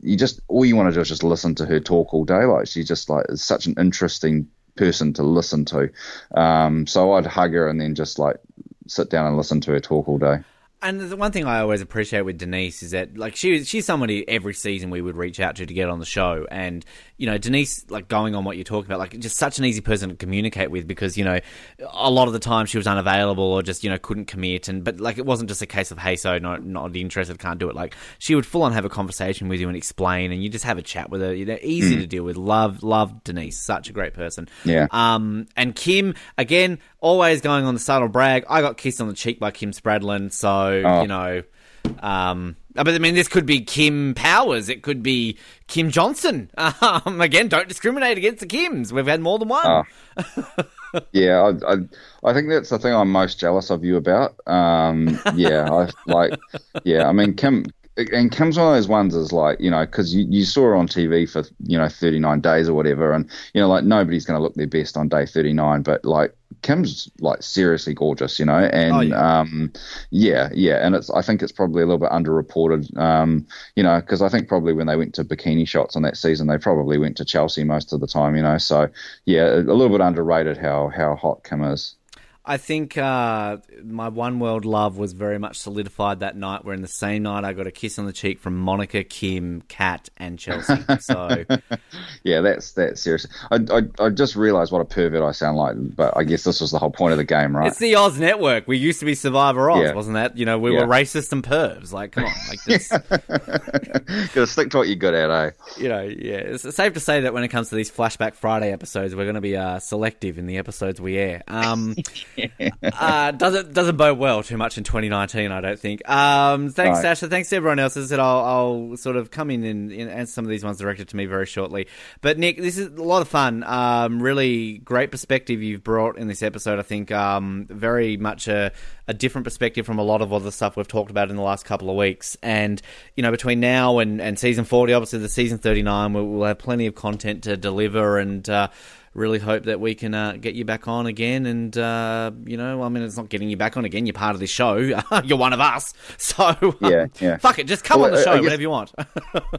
you just all you want to do is just listen to her talk all day. Like, she's just like is such an interesting person to listen to. Um, so I'd hug her and then just like sit down and listen to her talk all day. And the one thing I always appreciate with Denise is that, like, she she's somebody every season we would reach out to to get on the show, and you know, Denise, like, going on what you're talking about, like, just such an easy person to communicate with because you know, a lot of the time she was unavailable or just you know couldn't commit, and but like, it wasn't just a case of hey, so not not interested, can't do it. Like, she would full on have a conversation with you and explain, and you just have a chat with her. You know, easy to deal with. Love love Denise, such a great person. Yeah. Um, and Kim, again, always going on the subtle brag. I got kissed on the cheek by Kim Spradlin, so, Oh. you know. Um, but I mean, this could be Kim Powers. It could be Kim Johnson. <laughs> Um, again, don't discriminate against the Kims. We've had more than one. Oh. <laughs> Yeah, I, I I think that's the thing I'm most jealous of you about. Um, yeah, I like. Yeah, I mean Kim. And Kim's one of those ones is like, you know, because you, you saw her on TV for, you know, 39 days or whatever. And, you know, like nobody's going to look their best on day 39. But, like, Kim's, like, seriously gorgeous, you know? And, Oh, yeah. um, yeah, yeah. And it's, I think it's probably a little bit underreported, um, you know, because I think probably when they went to bikini shots on that season, they probably went to Chelsea most of the time, you know? So, yeah, a little bit underrated how, how hot Kim is. I think uh, my one world love was very much solidified that night. Where in the same night I got a kiss on the cheek from Monica, Kim, Kat, and Chelsea. <laughs> So Yeah, that's that's serious. I, I I just realised what a pervert I sound like, but I guess this was the whole point of the game, right? it's the Oz Network. We used to be Survivor Oz, Yeah. wasn't that? You know, we Yeah. were racist and pervs. Like, come on, like <laughs> this. <laughs> Gotta stick to what you're good at, eh? you know, yeah, it's safe to say that when it comes to these Flashback Friday episodes, we're going to be uh, selective in the episodes we air. Um, <laughs> uh, doesn't doesn't bode well too much in 2019, I don't think. Um, thanks, Right. Sasha. Thanks to everyone else. As I said, I'll, I'll sort of come in and, and answer some of these ones directed to me very shortly. But Nick, this is a lot of fun. Um, really great perspective you've brought in this episode. I think um, very much a, a different perspective from a lot of other stuff we've talked about in the last couple of weeks. And you know, between now and, and season 40, obviously the season 39, we'll, we'll have plenty of content to deliver and. Uh, really hope that we can uh, get you back on again. And, uh, you know, I mean, it's not getting you back on again. You're part of this show. <laughs> You're one of us. <laughs> So, um, Yeah, yeah. fuck it. Just come Well, on the show guess- whenever you want. <laughs>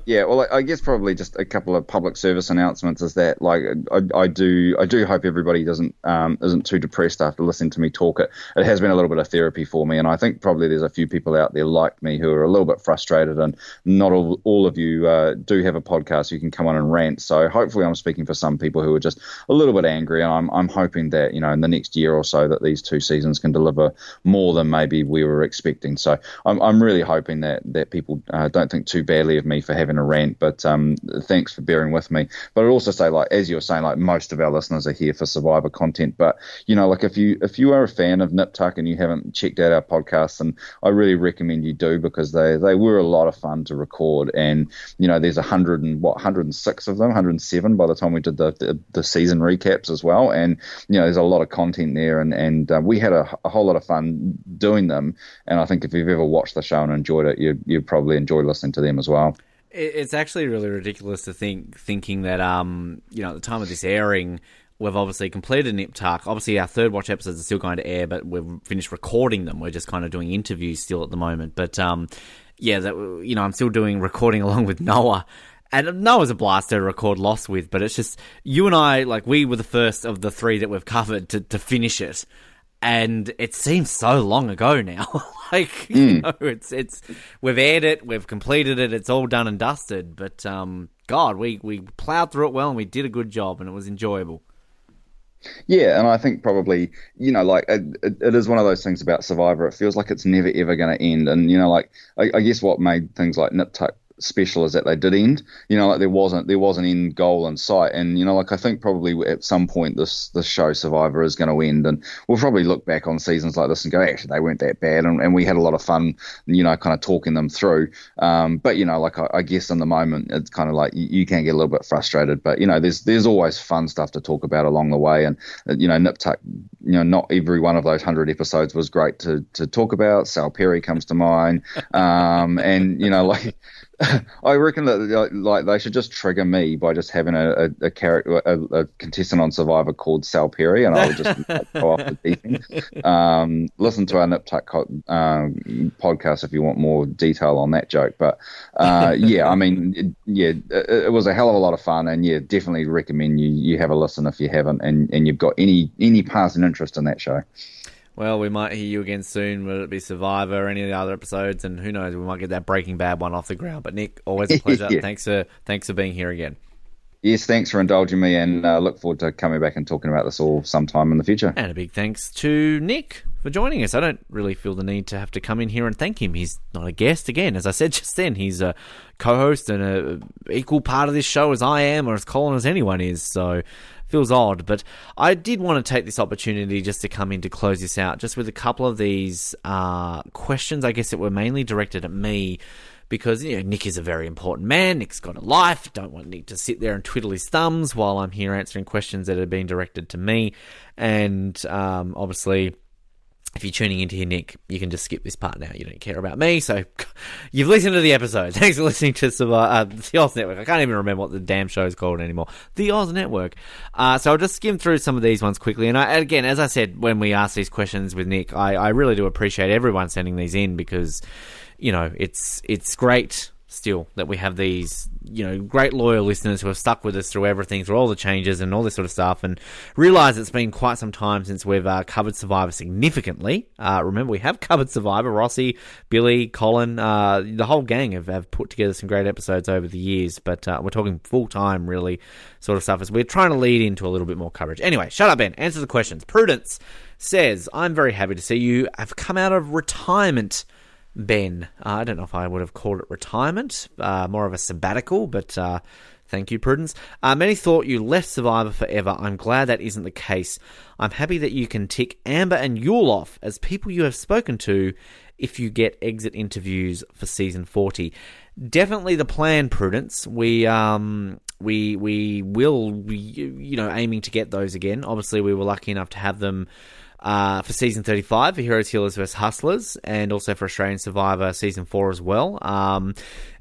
Yeah, well, I I guess probably just a couple of public service announcements is that like I, I do I do hope everybody doesn't um, isn't too depressed after listening to me talk. It it has been a little bit of therapy for me, and I think probably there's a few people out there like me who are a little bit frustrated, and not all all of you uh, do have a podcast you can come on and rant. So hopefully, I'm speaking for some people who are just a little bit angry, and I'm I'm hoping that you know in the next year or so that these two seasons can deliver more than maybe we were expecting. So I'm I'm really hoping that that people uh, don't think too badly of me for having a rant, but um, thanks for bearing with me. But I'd also say, like as you were saying, like most of our listeners are here for Survivor content. But you know, like if you if you are a fan of Nip Tuck and you haven't checked out our podcasts, and I really recommend you do because they they were a lot of fun to record. And you know, there's a hundred and what 106 of them, 107 by the time we did the the, the season recaps as well. And you know, there's a lot of content there, and and uh, we had a, a whole lot of fun doing them. And I think if you've ever watched the show and enjoyed it, you you probably enjoy listening to them as well. It's actually really ridiculous to think thinking that um you know at the time of this airing we've obviously completed Nip Tuck. Obviously our third watch episodes are still going to air, but we've finished recording them. We're just kind of doing interviews still at the moment. But um yeah, that you know I'm still doing recording <laughs> along with Noah. And Noah's a blast to record Lost with, but it's just you and I, like we were the first of the three that we've covered to, to finish it and it seems so long ago now. <laughs> like you know, it's it's we've aired it, we've completed it, it's all done and dusted. But um, God, we we plowed through it well and we did a good job and it was enjoyable. Yeah, and I think probably you know like it, it, it is one of those things about Survivor. It feels like it's never ever going to end, and you know like I, I guess what made things like Nip Tuck special is that they did end. You know, like there wasn't there was an end goal in sight, and you know, like I think probably at some point this this show Survivor is going to end, and we'll probably look back on seasons like this and go, actually they weren't that bad, and, and we had a lot of fun, you know, kind of talking them through. Um, but you know, like I, I guess in the moment it's kind of like you, you can get a little bit frustrated, but you know, there's there's always fun stuff to talk about along the way, and uh, you know, Nip Tuck you know, not every one of those hundred episodes was great to to talk about. Sal Perry comes to mind, um, and you know, like <laughs> I reckon that like they should just trigger me by just having a, a, a character, a, a, contestant on Survivor called Sal Perry, and I would just go off the deep end. Um, listen to our Nip Tuck um, podcast if you want more detail on that joke. But uh, <laughs> yeah, I mean, it, yeah, it, it, was a hell of a lot of fun, and yeah, definitely recommend you you have a listen if you haven't, and, and you've got any any passing interest in that show. Well, we might hear you again soon. Will it be Survivor or any of the other episodes? And who knows, we might get that Breaking Bad one off the ground. But Nick, always a <laughs> pleasure. yeah. Thanks for thanks for being here again. Yes, thanks for indulging me, and uh, look forward to coming back and talking about this all sometime in the future. And a big thanks to Nick for joining us. I don't really feel the need to have to come in here and thank him. He's not a guest again, as I said <laughs> just then. He's a co-host and a equal part of this show as I am, or as Colin as anyone is. So feels odd, but I did want to take this opportunity just to come in to close this out, just with a couple of these uh, questions, I guess, that were mainly directed at me. Because you know Nick is a very important man. Nick's got a life. Don't want Nick to sit there and twiddle his thumbs while I'm here answering questions that have been directed to me. And um, obviously, if you're tuning into here, Nick, you can just skip this part now. You don't care about me, so <laughs> you've listened to the episode. <laughs> Thanks for listening to uh, the Oz Network. I can't even remember what the damn show is called anymore. The Oz Network. Uh, so I'll just skim through some of these ones quickly. And I, again, as I said when we asked these questions with Nick, I, I really do appreciate everyone sending these in because you know it's it's great still that we have these you know great loyal listeners who have stuck with us through everything through all the changes and all this sort of stuff and realize it's been quite some time since we've uh, covered survivor significantly. Uh, remember we have <laughs> covered survivor. Rossi billy colin uh, the whole gang have, have put together some great episodes over the years but uh, we're talking full-time really sort of stuff as we're trying to lead into a little bit more coverage. Anyway shut up ben. Answer the questions. Prudence says i'm very happy to see you have come out of retirement Ben. Uh, I don't know if I would have called it retirement, uh, more of a sabbatical, but uh, thank you, Prudence. Many thought you left Survivor forever. I'm glad that isn't the case. I'm happy that you can tick Amber and Yul off as people you have spoken to if you get exit interviews for season 40. Definitely the plan, Prudence. We um we we will be, you know aiming to get those again. Obviously, we were lucky enough to have them uh, for season 35 for Heroes, Healers vs. Hustlers, and also for Australian Survivor season 4 as well. Um,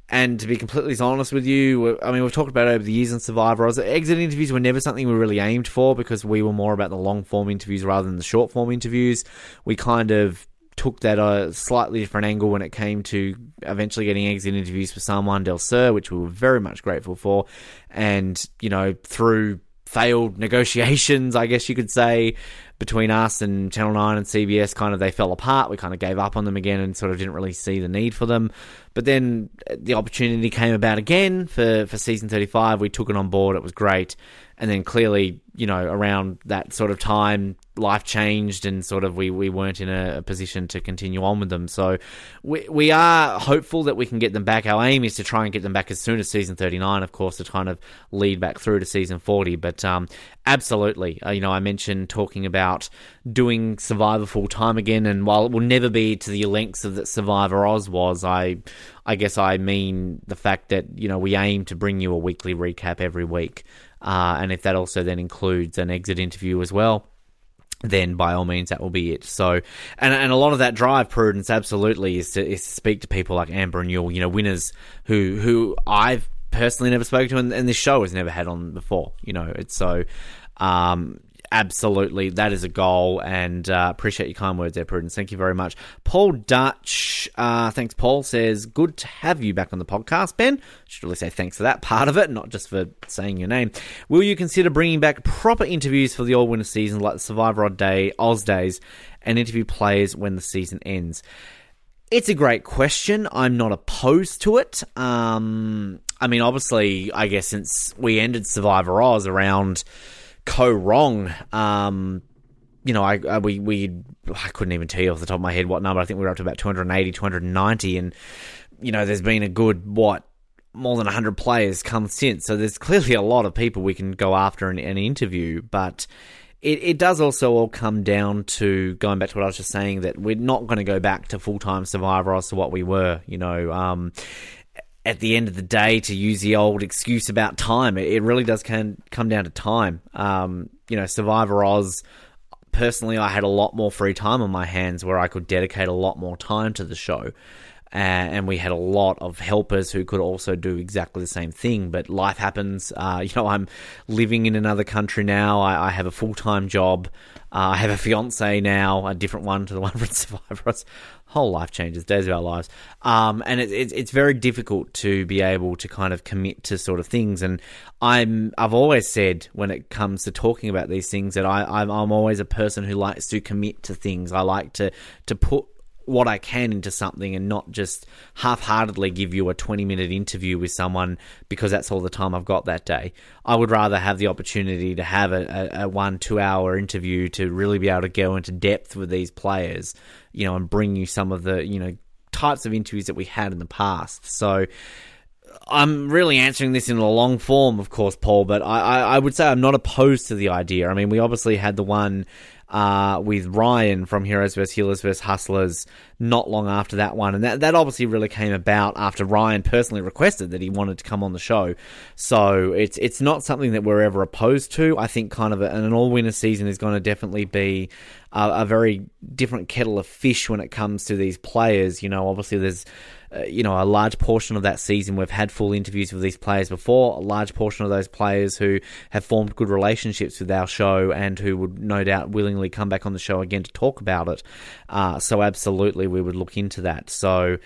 and to be completely honest with you, I mean, we've talked about over the years in Survivor. Exit interviews were never something we really aimed for because we were more about the long form interviews rather than the short form interviews. We kind of took that a slightly different angle when it came to eventually getting exit interviews for San Juan del Sur, which we were very much grateful for. And, you know, through failed negotiations, I guess you could say, between us and Channel 9 and CBS, kind of they fell apart. We kind of gave up on them again and sort of didn't really see the need for them. But then uh, the opportunity came about again for, for season 35. We took it on board. It was great. And then clearly, you know, around that sort of time, life changed and sort of we, we weren't in a, a, position to continue on with them. So we, we are hopeful that we can get them back. Our aim is to try and get them back as soon as season 39, of course, to kind of lead back through to season 40. But um, absolutely, uh, you know, I mentioned talking about doing Survivor full time again. And while it will never be to the lengths of that Survivor Oz was, I, I guess I mean the fact that, you know, we aim to bring you a weekly recap every week. Uh, and if that also then includes an exit interview as well, then by all means that will be it. So, and and a lot of that drive, prudence, absolutely, is to, is to speak to people like Amber and Yul, you know, winners who who I've personally never spoken to, and, and this show has never had on before. You know, it's so. Um, absolutely, that is a goal, and uh, appreciate your kind words there, Prudence. Thank you very much. Paul Dutch, uh, thanks, Paul, says, Good to have you back on the podcast, Ben. Should really say thanks for that part of it, not just for saying your name. Will you consider bringing back proper interviews for the All Winner season, like the Survivor Odd Day, Oz Days, and interview players when the season ends? It's a great question. I'm not opposed to it. Um, I mean, obviously, I guess since we ended Survivor Oz around Kaoh Rong. Um, you know, I, I, we we I couldn't even tell you off the top of my head what number. I think we were up to about 280, 290, and you know, there's been a good what more than 100 players come since. So there's clearly a lot of people we can go after and, and interview, but. It, it does also all come down to going back to what I was just saying that we're not going to go back to full time Survivor as to what we were. You know, um, at the end of the day, to use the old excuse about time, it, really does can, come down to time. Um, you know, Survivor Oz personally, I had a lot more free time on my hands where I could dedicate a lot more time to the show. Uh, and we had a lot of helpers who could also do exactly the same thing. But life happens. Uh, you know, I'm living in another country now. I, I have a full time job. Uh, I have a fiance now, a different one to the <laughs> one from Survivor. Whole life changes, days of our lives, um, and it, it, it's very difficult to be able to kind of commit to sort of things. And I'm I've always said when it comes to talking about these things that I I'm, I'm always a person who likes to commit to things. I like to to put what I can into something and not just half heartedly give you a 20 minute interview with someone because that's all the time I've got that day. I would rather have the opportunity to have a, a, a one, two hour interview to really be able to go into depth with these players, you know, and bring you some of the, you know, types of interviews that we had in the past. So, I'm really answering this in a long form, of course, Paul, but I, I, I, would say I'm not opposed to the idea. I mean, we obviously had the one uh, with Ryan from Heroes vs. Healers vs. Hustlers not long after that one. And that, that obviously really came about after Ryan personally requested that he wanted to come on the show. So it's it's not something that we're ever opposed to. I think kind of a, an all winner season is going to definitely be a, a very different kettle of fish when it comes to these players. You know, obviously there's uh, you know, a large portion of that season we've had full interviews with these players before. A large portion of those players who have formed good relationships with our show and who would no doubt willingly come back on the show again to talk about it. Uh, so absolutely, we would look into that. So.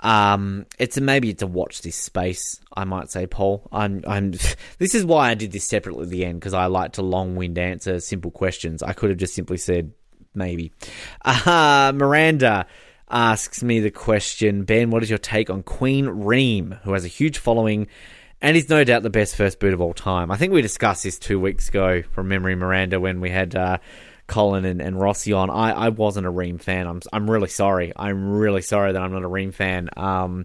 Um, it's a, maybe it's a watch this space. I might say, Paul. I'm, I'm. <laughs> This is why I did this separately at the end because I like to long wind answer simple questions. I could have just simply said maybe. <laughs> Uh, Miranda asks me the question Ben, what is your take on Queen Reem, who has a huge following and is no doubt the best first boot of all time? I think we discussed this two weeks ago from memory, Miranda, when we had. Uh, Colin and, and Rossi on. I, I wasn't a Reem fan. I'm I'm really sorry. I'm really sorry that I'm not a Reem fan. Um,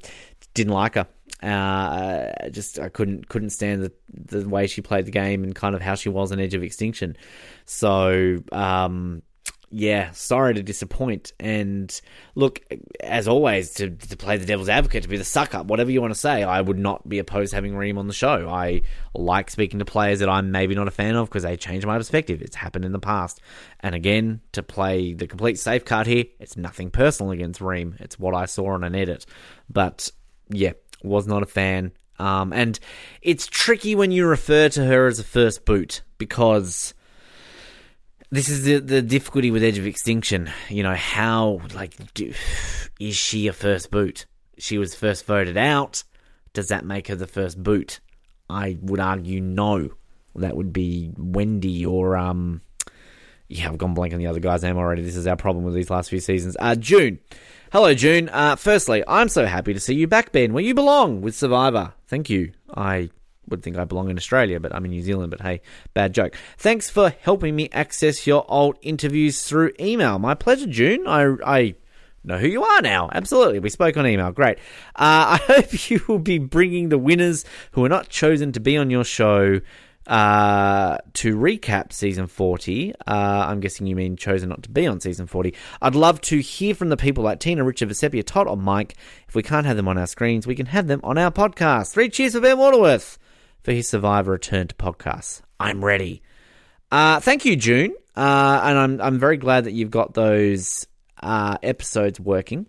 didn't like her. Uh, just I couldn't couldn't stand the the way she played the game and kind of how she was an edge of extinction. So um, yeah, sorry to disappoint. And look, as always, to, to play the devil's advocate, to be the suck up, whatever you want to say, I would not be opposed to having Reem on the show. I like speaking to players that I'm maybe not a fan of because they change my perspective. It's happened in the past. And again, to play the complete safe card here, it's nothing personal against Reem. It's what I saw on an edit. But yeah, was not a fan. Um, and it's tricky when you refer to her as a first boot because this is the the difficulty with Edge of Extinction. You know how like do, is she a first boot? She was first voted out. Does that make her the first boot? I would argue no. That would be Wendy or um. Yeah, I've gone blank on the other guy's name already. This is our problem with these last few seasons. Uh, June. Hello, June. Uh, firstly, I'm so happy to see you back, Ben, where you belong with Survivor. Thank you. I would think I belong in Australia, but I'm in New Zealand. But hey, bad joke. Thanks for helping me access your old interviews through email. My pleasure, June. I, I know who you are now. Absolutely. We spoke on email. Great. Uh, <laughs> I hope you will be bringing the winners who are not chosen to be on your show uh, to recap season 40. Uh, I'm guessing you mean chosen not to be on season 40. I'd love to hear from the people like Tina, Richard, Vecepia, Todd, or Mike. If we can't have them on our screens, we can have them on our podcast. Three cheers for Ben Waterworth for his Survivor return to podcasts. I'm ready. Uh, thank you, June. Uh, and I'm I'm very glad that you've got those uh, episodes working.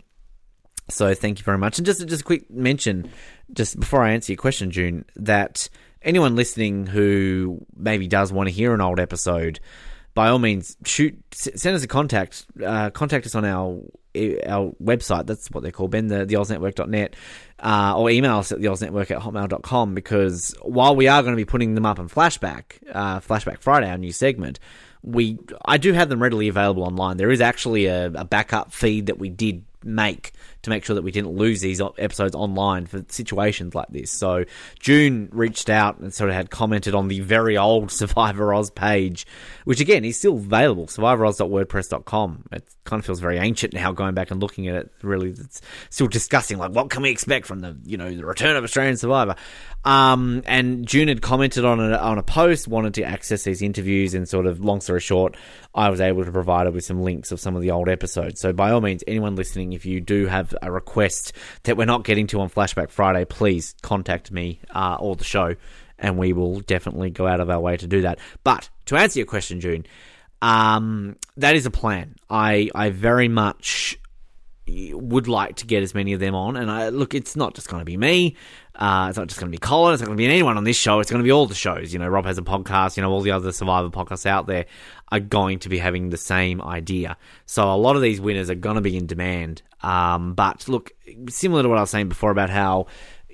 So thank you very much. And just just a quick mention, just before I answer your question, June, that anyone listening who maybe does want to hear an old episode, by all means, shoot, send us a contact. Uh, contact us on our our website. That's what they're called, Ben, the, the OzNetwork.net, uh, or email us at the OzNetwork at hotmail.com because while we are going to be putting them up in Flashback, uh, Flashback Friday, our new segment, we I do have them readily available online. There is actually a, a backup feed that we did make to make sure that we didn't lose these episodes online for situations like this. So June reached out and sort of had commented on the very old <laughs> Survivor Oz page, which again is still available, survivoroz.wordpress.com. It kind of feels very ancient now going back and looking at it. Really, it's still discussing like what can we expect from the you know the return of Australian Survivor. Um, and June had commented on a, on a post, wanted to access these interviews, and sort of long story short, I was able to provide her with some links of some of the old episodes. So by all means, anyone listening, if you do have a request that we're not getting to on Flashback Friday, please contact me uh, or the show, and we will definitely go out of our way to do that. But to answer your question, June, Um, that is a plan. I I very much would like to get as many of them on. And I look, it's not just going to be me. Uh, it's not just going to be Colin. It's not going to be anyone on this show. It's going to be all the shows. You know, Rob has a podcast. You know, all the other Survivor podcasts out there are going to be having the same idea. So a lot of these winners are going to be in demand. Um, but look, similar to what I was saying before about how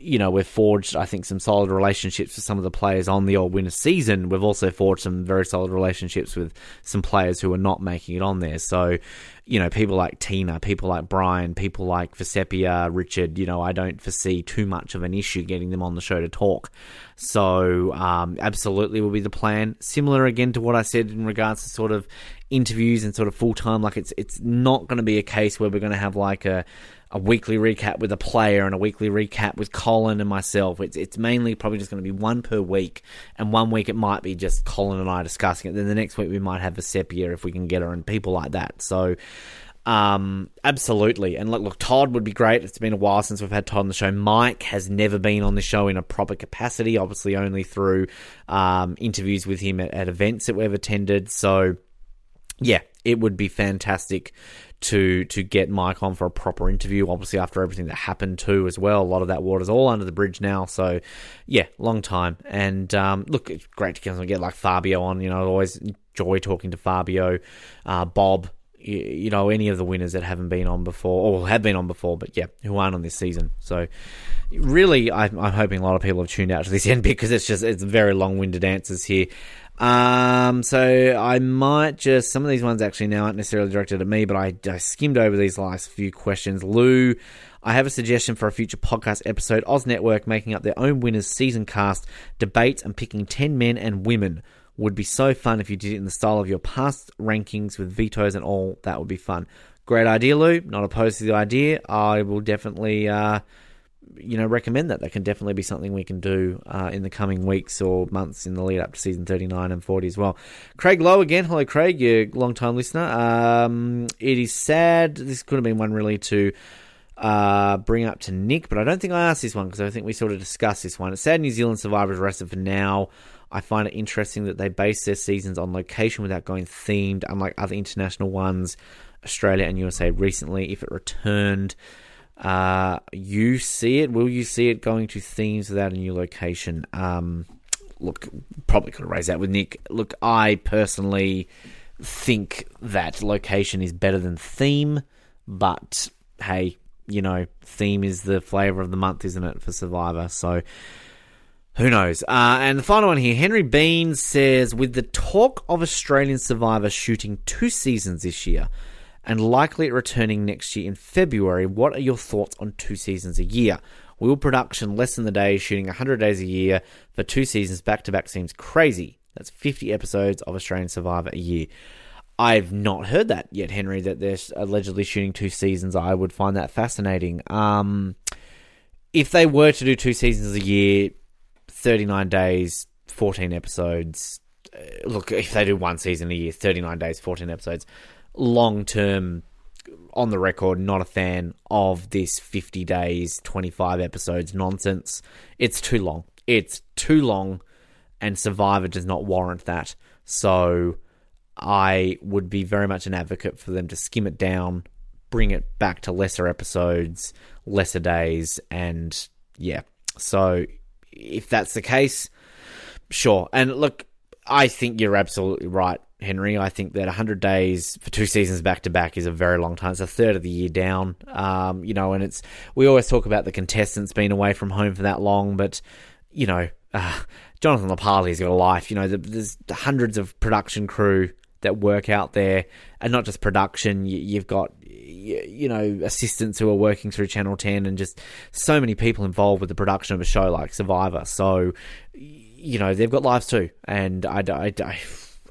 you know, we've forged, I think, some solid relationships with some of the players on the All Winner season. We've also forged some very solid relationships with some players who are not making it on there. So, you know, people like Tina, people like Brian, people like Vecepia, Richard, you know, I don't foresee too much of an issue getting them on the show to talk. So, um, absolutely will be the plan. Similar again to what I said in regards to sort of interviews and sort of full time. Like, it's, it's not going to be a case where we're going to have like a, a weekly recap with a player and a weekly recap with Colin and myself. It's it's mainly probably just going to be one per week, and one week it might be just Colin and I discussing it. Then the next week we might have Vecepia if we can get her and people like that. So. Um, absolutely. And look, look, Todd would be great. It's been a while since we've had Todd on the show. Mike has never been on the show in a proper capacity, obviously only through um, interviews with him at, at events that we've attended. So, yeah, it would be fantastic to to get Mike on for a proper interview. Obviously, after everything that happened too, as well, a lot of that water's all under the bridge now. So, yeah, long time. And um, look, it's great to get like Fabio on. You know, I always enjoy talking to Fabio, uh, Bob. You, you, know, any of the winners that haven't been on before or have been on before, but yeah, who aren't on this season. So, really, I'm, I'm hoping a lot of people have tuned out to this <laughs> end because it's just it's very long-winded answers here. Um, so I might just some of these ones actually now aren't necessarily directed at me, but I, I skimmed over these last few questions. Lou, I have a suggestion for a future podcast episode. Oz Network making up their own winners season cast, debates, and picking ten men and women would be so fun if you did it in the style of your past rankings with vetoes and all. That would be fun. Great idea, Lou. Not opposed to the idea. I will definitely. Uh, you know, recommend that. That can definitely be something we can do uh, in the coming weeks or months in the lead up to season 39 and 40 as well. Craig Lowe again. Hello, Craig, You're a long time listener. Um, it is sad. This could have been one really to uh, bring up to Nick, but I don't think I asked this one because I think we sort of discussed this one. It's sad New Zealand survivors arrested for now. I find it interesting that they base their seasons on location without going themed, unlike other international ones, Australia and USA recently. If it returned, uh, you see it? Will you see it going to themes without a new location? Um, look, probably could have raised that with Nick. Look, I personally think that location is better than theme, but hey, you know, theme is the flavor of the month, isn't it, for Survivor? So who knows? Uh, and the final one here Henry Bean says With the talk of Australian Survivor shooting two seasons this year, and likely returning next year in February. What are your thoughts on two seasons a year? Will production lessen the day, shooting 100 days a year for two seasons back to back seems crazy. That's 50 episodes of Australian Survivor a year. I've not heard that yet, Henry, that they're allegedly shooting two seasons. I would find that fascinating. Um, if they were to do two seasons a year, 39 days, 14 episodes, uh, look, if they do one season a year, 39 days, 14 episodes, long term on the record not a fan of this 50 days 25 episodes nonsense. It's too long. It's too long and survivor does not warrant that. So i would be very much an advocate for them to skim it down bring it back to lesser episodes lesser days and yeah. So if that's the case sure. And look i think you're absolutely right Henry. I think that 100 days for two seasons back to back is a very long time. It's a third of the year down. Um, you know, and it's we always talk about the contestants being away from home for that long, but you know, uh, Jonathan LaPaglia's got a life. You know, there's hundreds of production crew that work out there, and not just production. You've got you know assistants who are working through Channel 10, and just so many people involved with the production of a show like Survivor. So, you know, they've got lives too, and I, I, I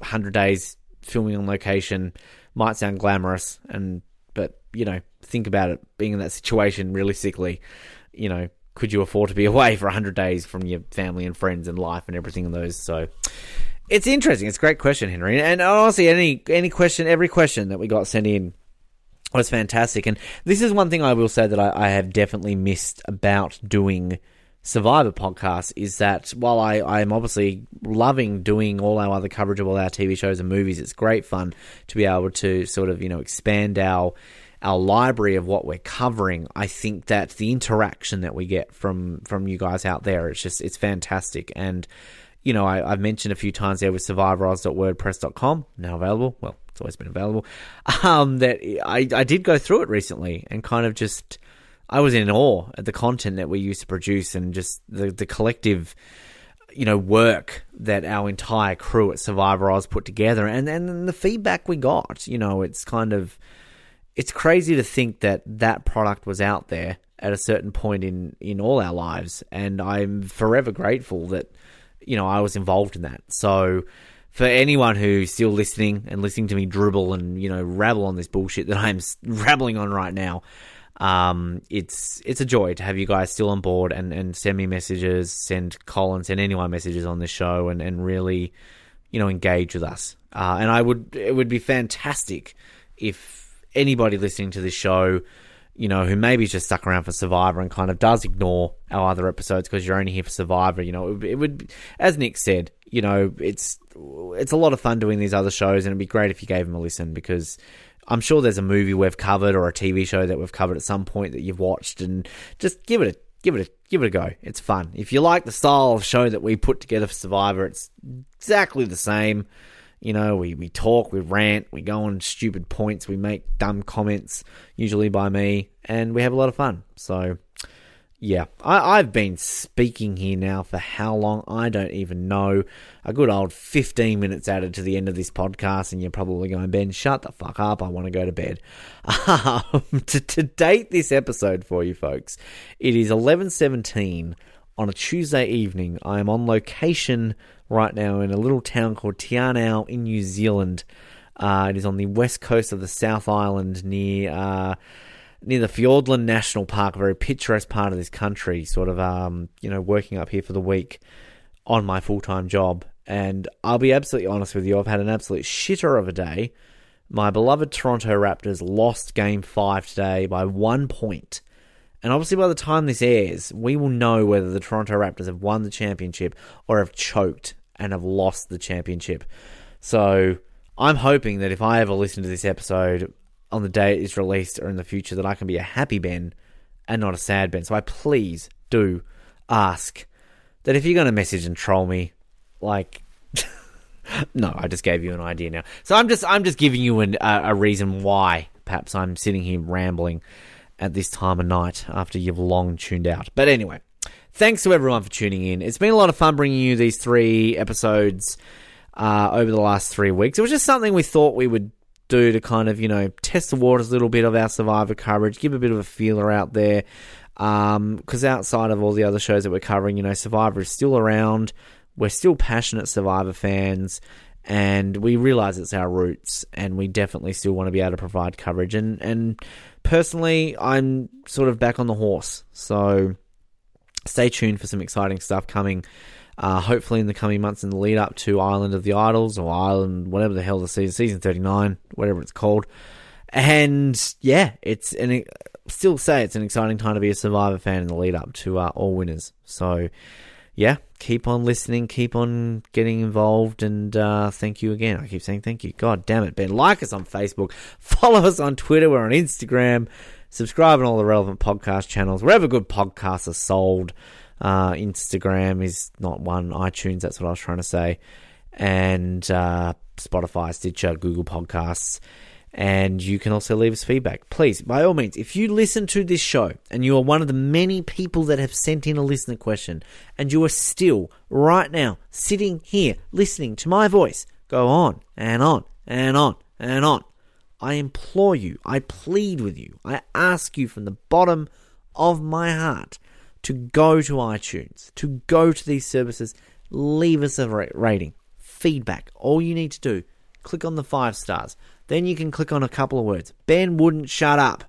100 days filming on location might sound glamorous and but you know think about it being in that situation realistically. You know could you afford to be <laughs> away for 100 days from your family and friends and life and everything in those? So it's interesting. It's a great question henry. And honestly any any question every question that we got sent in was fantastic. And this is one thing i will say that i, I have definitely missed about doing Survivor podcast is that while I, I'm obviously loving doing all our other coverage of all our TV shows and movies, it's great fun to be able to sort of, you know, expand our our library of what we're covering. I think that the interaction that we get from from you guys out there, it's just it's fantastic. And you know, I, have mentioned a few times there with survivoroz.wordpress.com, now available. Well, it's always been available. <laughs> Um, that I, I did go through it recently and kind of just, I was in awe at the content that we used to produce and just the, the collective, you know, work that our entire crew at Survivor Oz put together and, and the feedback we got. You know, it's kind of, it's crazy to think that that product was out there at a certain point in, in all our lives. And I'm forever grateful that, you know, I was involved in that. So for anyone who's still listening and listening to me dribble and, you know, rabble on this bullshit that I'm <laughs> rabbling on right now, um, it's it's a joy to have you guys still on board and, and send me messages, send Colin, send anyone messages on this show and, and really, you know, engage with us. Uh, and I would it would be fantastic if anybody listening to this show you know, who maybe just stuck around for Survivor and kind of does ignore our other episodes because you're only here for Survivor. You know, it would, it would, as Nick said, you know, it's it's a lot of fun doing these other shows, and it'd be great if you gave them a listen because I'm sure there's a movie we've covered or a TV show that we've covered at some point that you've watched, and just give it a give it a give it a go. It's fun. If you like the style of show that we put together for Survivor, it's exactly the same. You know, we, we talk, we rant, we go on stupid points, we make dumb comments, usually by me, and we have a lot of fun. So, yeah, I, I've been speaking here now for how long? I don't even know. A good old 15 minutes added to the end of this podcast, and you're probably going, Ben, shut the fuck up. I want to go to bed. <laughs> Um, to, to date this episode for you folks, it is 11.17 on a Tuesday evening. I am on location right now in a little town called Te Anau in New Zealand. Uh, it is on the west coast of the South Island near uh, near the Fiordland National Park, a very picturesque part of this country. Sort of, um, you know, working up here for the week on my full time job. And I'll be absolutely honest with you, I've had an absolute shitter of a day. My beloved Toronto Raptors lost game five today by one point. And obviously, by the time this airs, we will know whether the Toronto Raptors have won the championship or have choked and have lost the championship. So I'm hoping that if I ever listen to this episode on the day it is released or in the future, that I can be a happy Ben and not a sad Ben. So I please do ask that if you're going to message and troll me, like. <laughs> no, I just gave you an idea now. So I'm just I'm just giving you an, uh, a reason why perhaps I'm sitting here rambling at this time of night after you've long tuned out. But anyway, thanks to everyone for tuning in. It's been a lot of fun bringing you these three episodes uh, over the last three weeks. It was just something we thought we would do to kind of, you know, test the waters a little bit of our Survivor coverage, give a bit of a feeler out there. Because um, outside of all the other shows that we're covering, you know, Survivor is still around. We're still passionate Survivor fans and we realize it's our roots and we definitely still want to be able to provide coverage and and personally i'm sort of back on the horse so stay tuned for some exciting stuff coming. Uh, hopefully in the coming months in the lead up to Island of the Idols or Island, whatever the hell the season, season 39, whatever it's called. And yeah, it's an still say it's an exciting time to be a Survivor fan in the lead up to uh, All Winners. So yeah, keep on listening, keep on getting involved, and uh, thank you again. I keep saying thank you. God damn it, Ben. Like us on Facebook, <laughs> follow us on Twitter, we're on Instagram. Subscribe on all the relevant podcast channels, wherever good podcasts are sold. Uh, Instagram is not one, iTunes, that's what I was trying to say. And uh, Spotify, Stitcher, Google Podcasts. And you can also leave us feedback. Please, by all means, if you listen to this show and you are one of the many people that have sent in a listener question and you are still, right now, sitting here listening to my voice, go on and on and on and on I implore you, I plead with you, I ask you from the bottom of my heart to go to iTunes, to go to these services, leave us a rating, feedback. All you need to do, click on the five stars. Then you can click on a couple of words. Ben wouldn't shut up,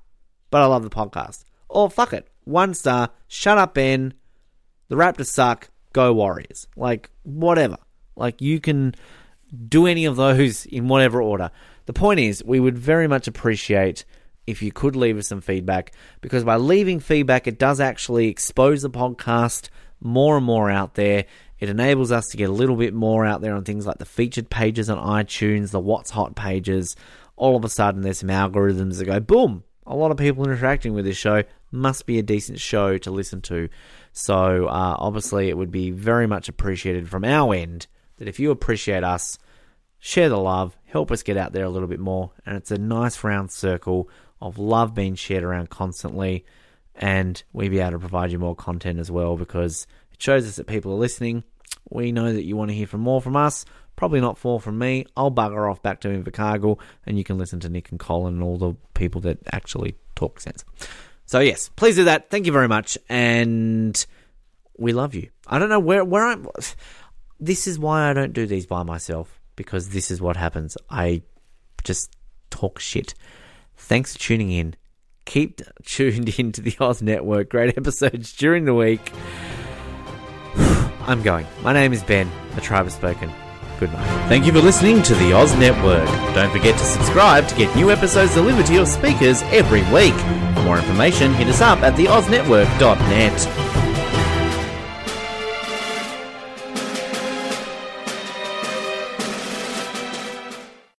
but I love the podcast. Or fuck it, one star, shut up, Ben. The Raptors suck, go Warriors. Like, whatever. Like, you can do any of those in whatever order. The point is, we would very much appreciate if you could leave us some feedback, because by leaving feedback, it does actually expose the podcast more and more out there. It enables us to get a little bit more out there on things like the featured pages on iTunes, the What's Hot pages. All of a sudden, there's some algorithms that go, boom, a lot of people interacting with this show. Must be a decent show to listen to. So, uh, obviously, it would be very much appreciated from our end that if you appreciate us, share the love, help us get out there a little bit more. And it's a nice round circle of love being shared around constantly. And we be able to provide you more content as well because it shows us that people are listening. We know that you want to hear from more from us. Probably not more from me. I'll bugger off back to Invercargill and you can listen to Nick and Colin and all the people that actually talk sense. So yes, please do that. Thank you very much. And we love you. I don't know where where I'm this is why I don't do these by myself because this is what happens. I just talk shit. Thanks for tuning in. Keep tuned <laughs> into the Oz Network. Great episodes during the week. <sighs> I'm going. My name is Ben. The tribe has spoken. Good night. Thank you for listening to the Oz Network. Don't forget to subscribe to get new episodes delivered to your speakers every week. For more information, hit us up at theoznetwork.net.